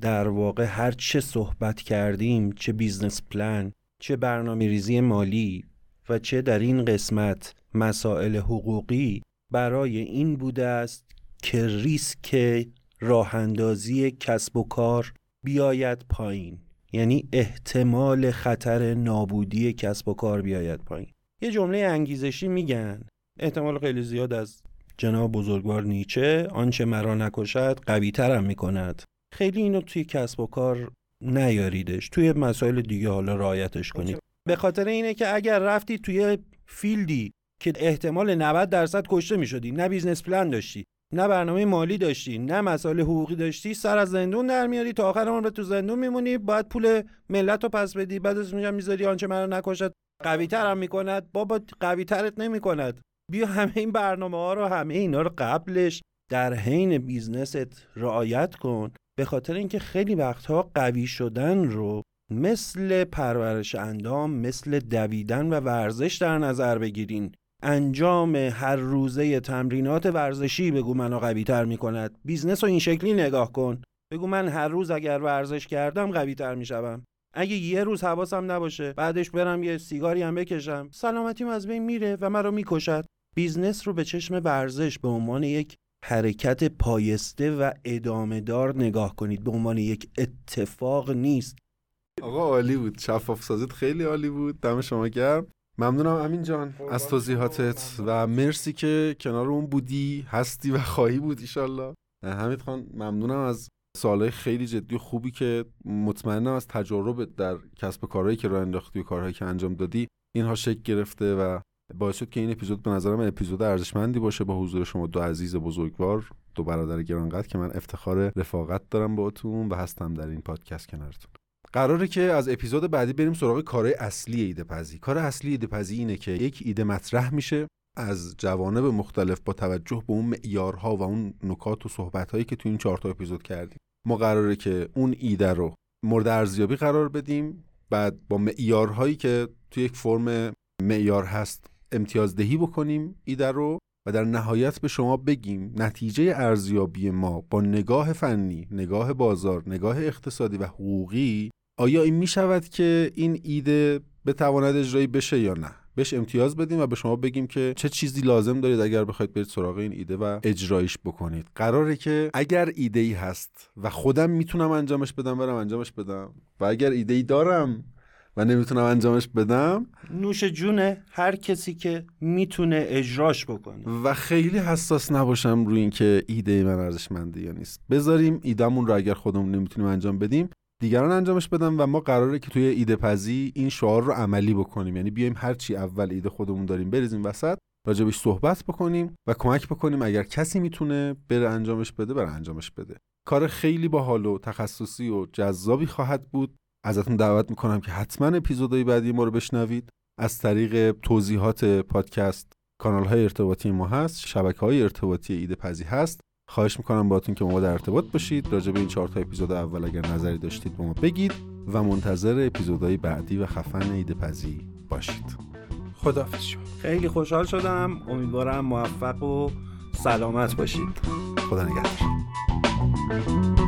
[SPEAKER 2] در واقع هر چه صحبت کردیم چه business plan چه برنامه ریزی مالی و چه در این قسمت مسائل حقوقی برای این بوده است که ریسک راه اندازی کسب و کار بیاید پایین. یعنی احتمال خطر نابودی کسب و کار بیاید پایین. یه جمله انگیزشی میگن. احتمال خیلی زیاد از جناب بزرگوار نیچه آنچه مرا نکشد قوی ترم می‌کند. خیلی اینو توی کسب و کار نیاریدش. توی مسائل دیگه حالا رعایتش کنید. به خاطر اینه که اگر رفتی توی field ی که احتمال 90 درصد کشته می‌شدی. نه business plan داشتی نه برنامه مالی داشتی نه مسائل حقوقی داشتی. سر از زندون در میاری تا آخر عمر تو زندون میمونی. باید پول ملت رو پس بدی بعد از اونجا می‌ذاری آنچه مرا نکشد. قوی ترم می‌کند. بابا قوی ترت نمی‌کند. بیا همه این برنامه ها رو همه اینا رو قبلش در حین business ت رعایت کن. به خاطر اینکه خیلی وقتها قوی شدن رو مثل پرورش اندام مثل دویدن و ورزش در نظر بگیرین. انجام هر روزه تمرینات ورزشی بگو منو قوی تر می‌کند. business رو این شکلی نگاه کن. بگو من هر روز اگر ورزش کردم قوی تر می‌شوم. اگه یه روز حواسم نباشه بعدش برم یه سیگاری هم بکشم. سلامتیم از بین میره و مرا می‌کشد. business رو به چشم ورزش به عنوان یک حرکت پیوسته و ادامه دار نگاه کنید. به عنوان یک اتفاق نیست.
[SPEAKER 1] آقا عالی بود. شفاف سازیت خیلی عالی بود. دم شما گرم. ممنونم امین جان. از توضیحاتت. و مرسی که کنار اون بودی هستی و خواهی بود ایشالله. حمید خان ممنونم از سوالهای خیلی جدی و خوبی که مطمئنم از تجربه در کسب و کارهایی که راه انداختی و کارهایی که انجام دادی اینها شکل گرفته و باعث شد که این اپیزود به نظر من اپیزود ارزشمندی باشه. با حضور شما دو عزیز بزرگوار دو برادر گرانقدر که من افتخار رفاقت دارم باهاتون و هستم در این پادکست کنارتون. قراره که از اپیزود بعدی بریم سراغ کار اصلی ایده پزی کار اصلی ایده پزی اینه که یک ایده مطرح میشه از جوانب مختلف با توجه به اون معیارها و اون نکات و صحبتهایی که تو این چهار تا اپیزود کردیم. ما قراره که اون ایده رو مورد ارزیابی قرار بدیم بعد با معیارهایی که تو یک فرم معیار هست امتیازدهی بکنیم ایده رو و در نهایت به شما بگیم نتیجه ارزیابی ما با نگاه فنی، نگاه بازار، نگاه اقتصادی و حقوقی آیا این می شود که این ایده بتواند اجرایی بشه یا نه؟ بهش امتیاز بدیم و به شما بگیم که چه چیزی لازم دارید اگر بخواید برید سراغ این ایده و اجرایش بکنید. قراره که اگر ایده ای هست و خودم می‌تونم انجامش بدم برم انجامش بدم. و اگر ایده ای دارم و نمی‌تونم انجامش بدم
[SPEAKER 2] نوش جونه هر کسی که می‌تونه اجراش بکنه.
[SPEAKER 1] و خیلی حساس نباشم روی اینکه ایده من ارزشمنده یا نیست. بذاریم ایدهمون رو اگر خودمون نمی‌تونیم انجام بدیم دیگران انجامش بدن و ما قراره که توی ایده پزی این شعار رو عملی بکنیم. یعنی بیایم هرچی اول ایده خودمون داریم بریزیم وسط راجبش صحبت بکنیم و کمک بکنیم اگر کسی می‌تونه بره انجامش بده بره انجامش بده. کار خیلی باحال و تخصصی و جذابی خواهد بود. ازتون دعوت می‌کنم که حتما اپیزودهای بعدی ما رو بشنوید. از طریق توضیحات پادکست کانال های ارتباطی ما هست شبکه های ارتباطی ایده پزی هست. خواهش می‌کنم باتون که ما در ارتباط باشید. راجع به این چهار تا اپیزود اول اگر نظری داشتید با ما بگید و منتظر اپیزودهای بعدی و خفن عید پزی باشید.
[SPEAKER 3] خداحافظ شما.
[SPEAKER 2] خیلی خوشحال شدم. امیدوارم موفق و سلامت باشید.
[SPEAKER 1] خدا نگهدار.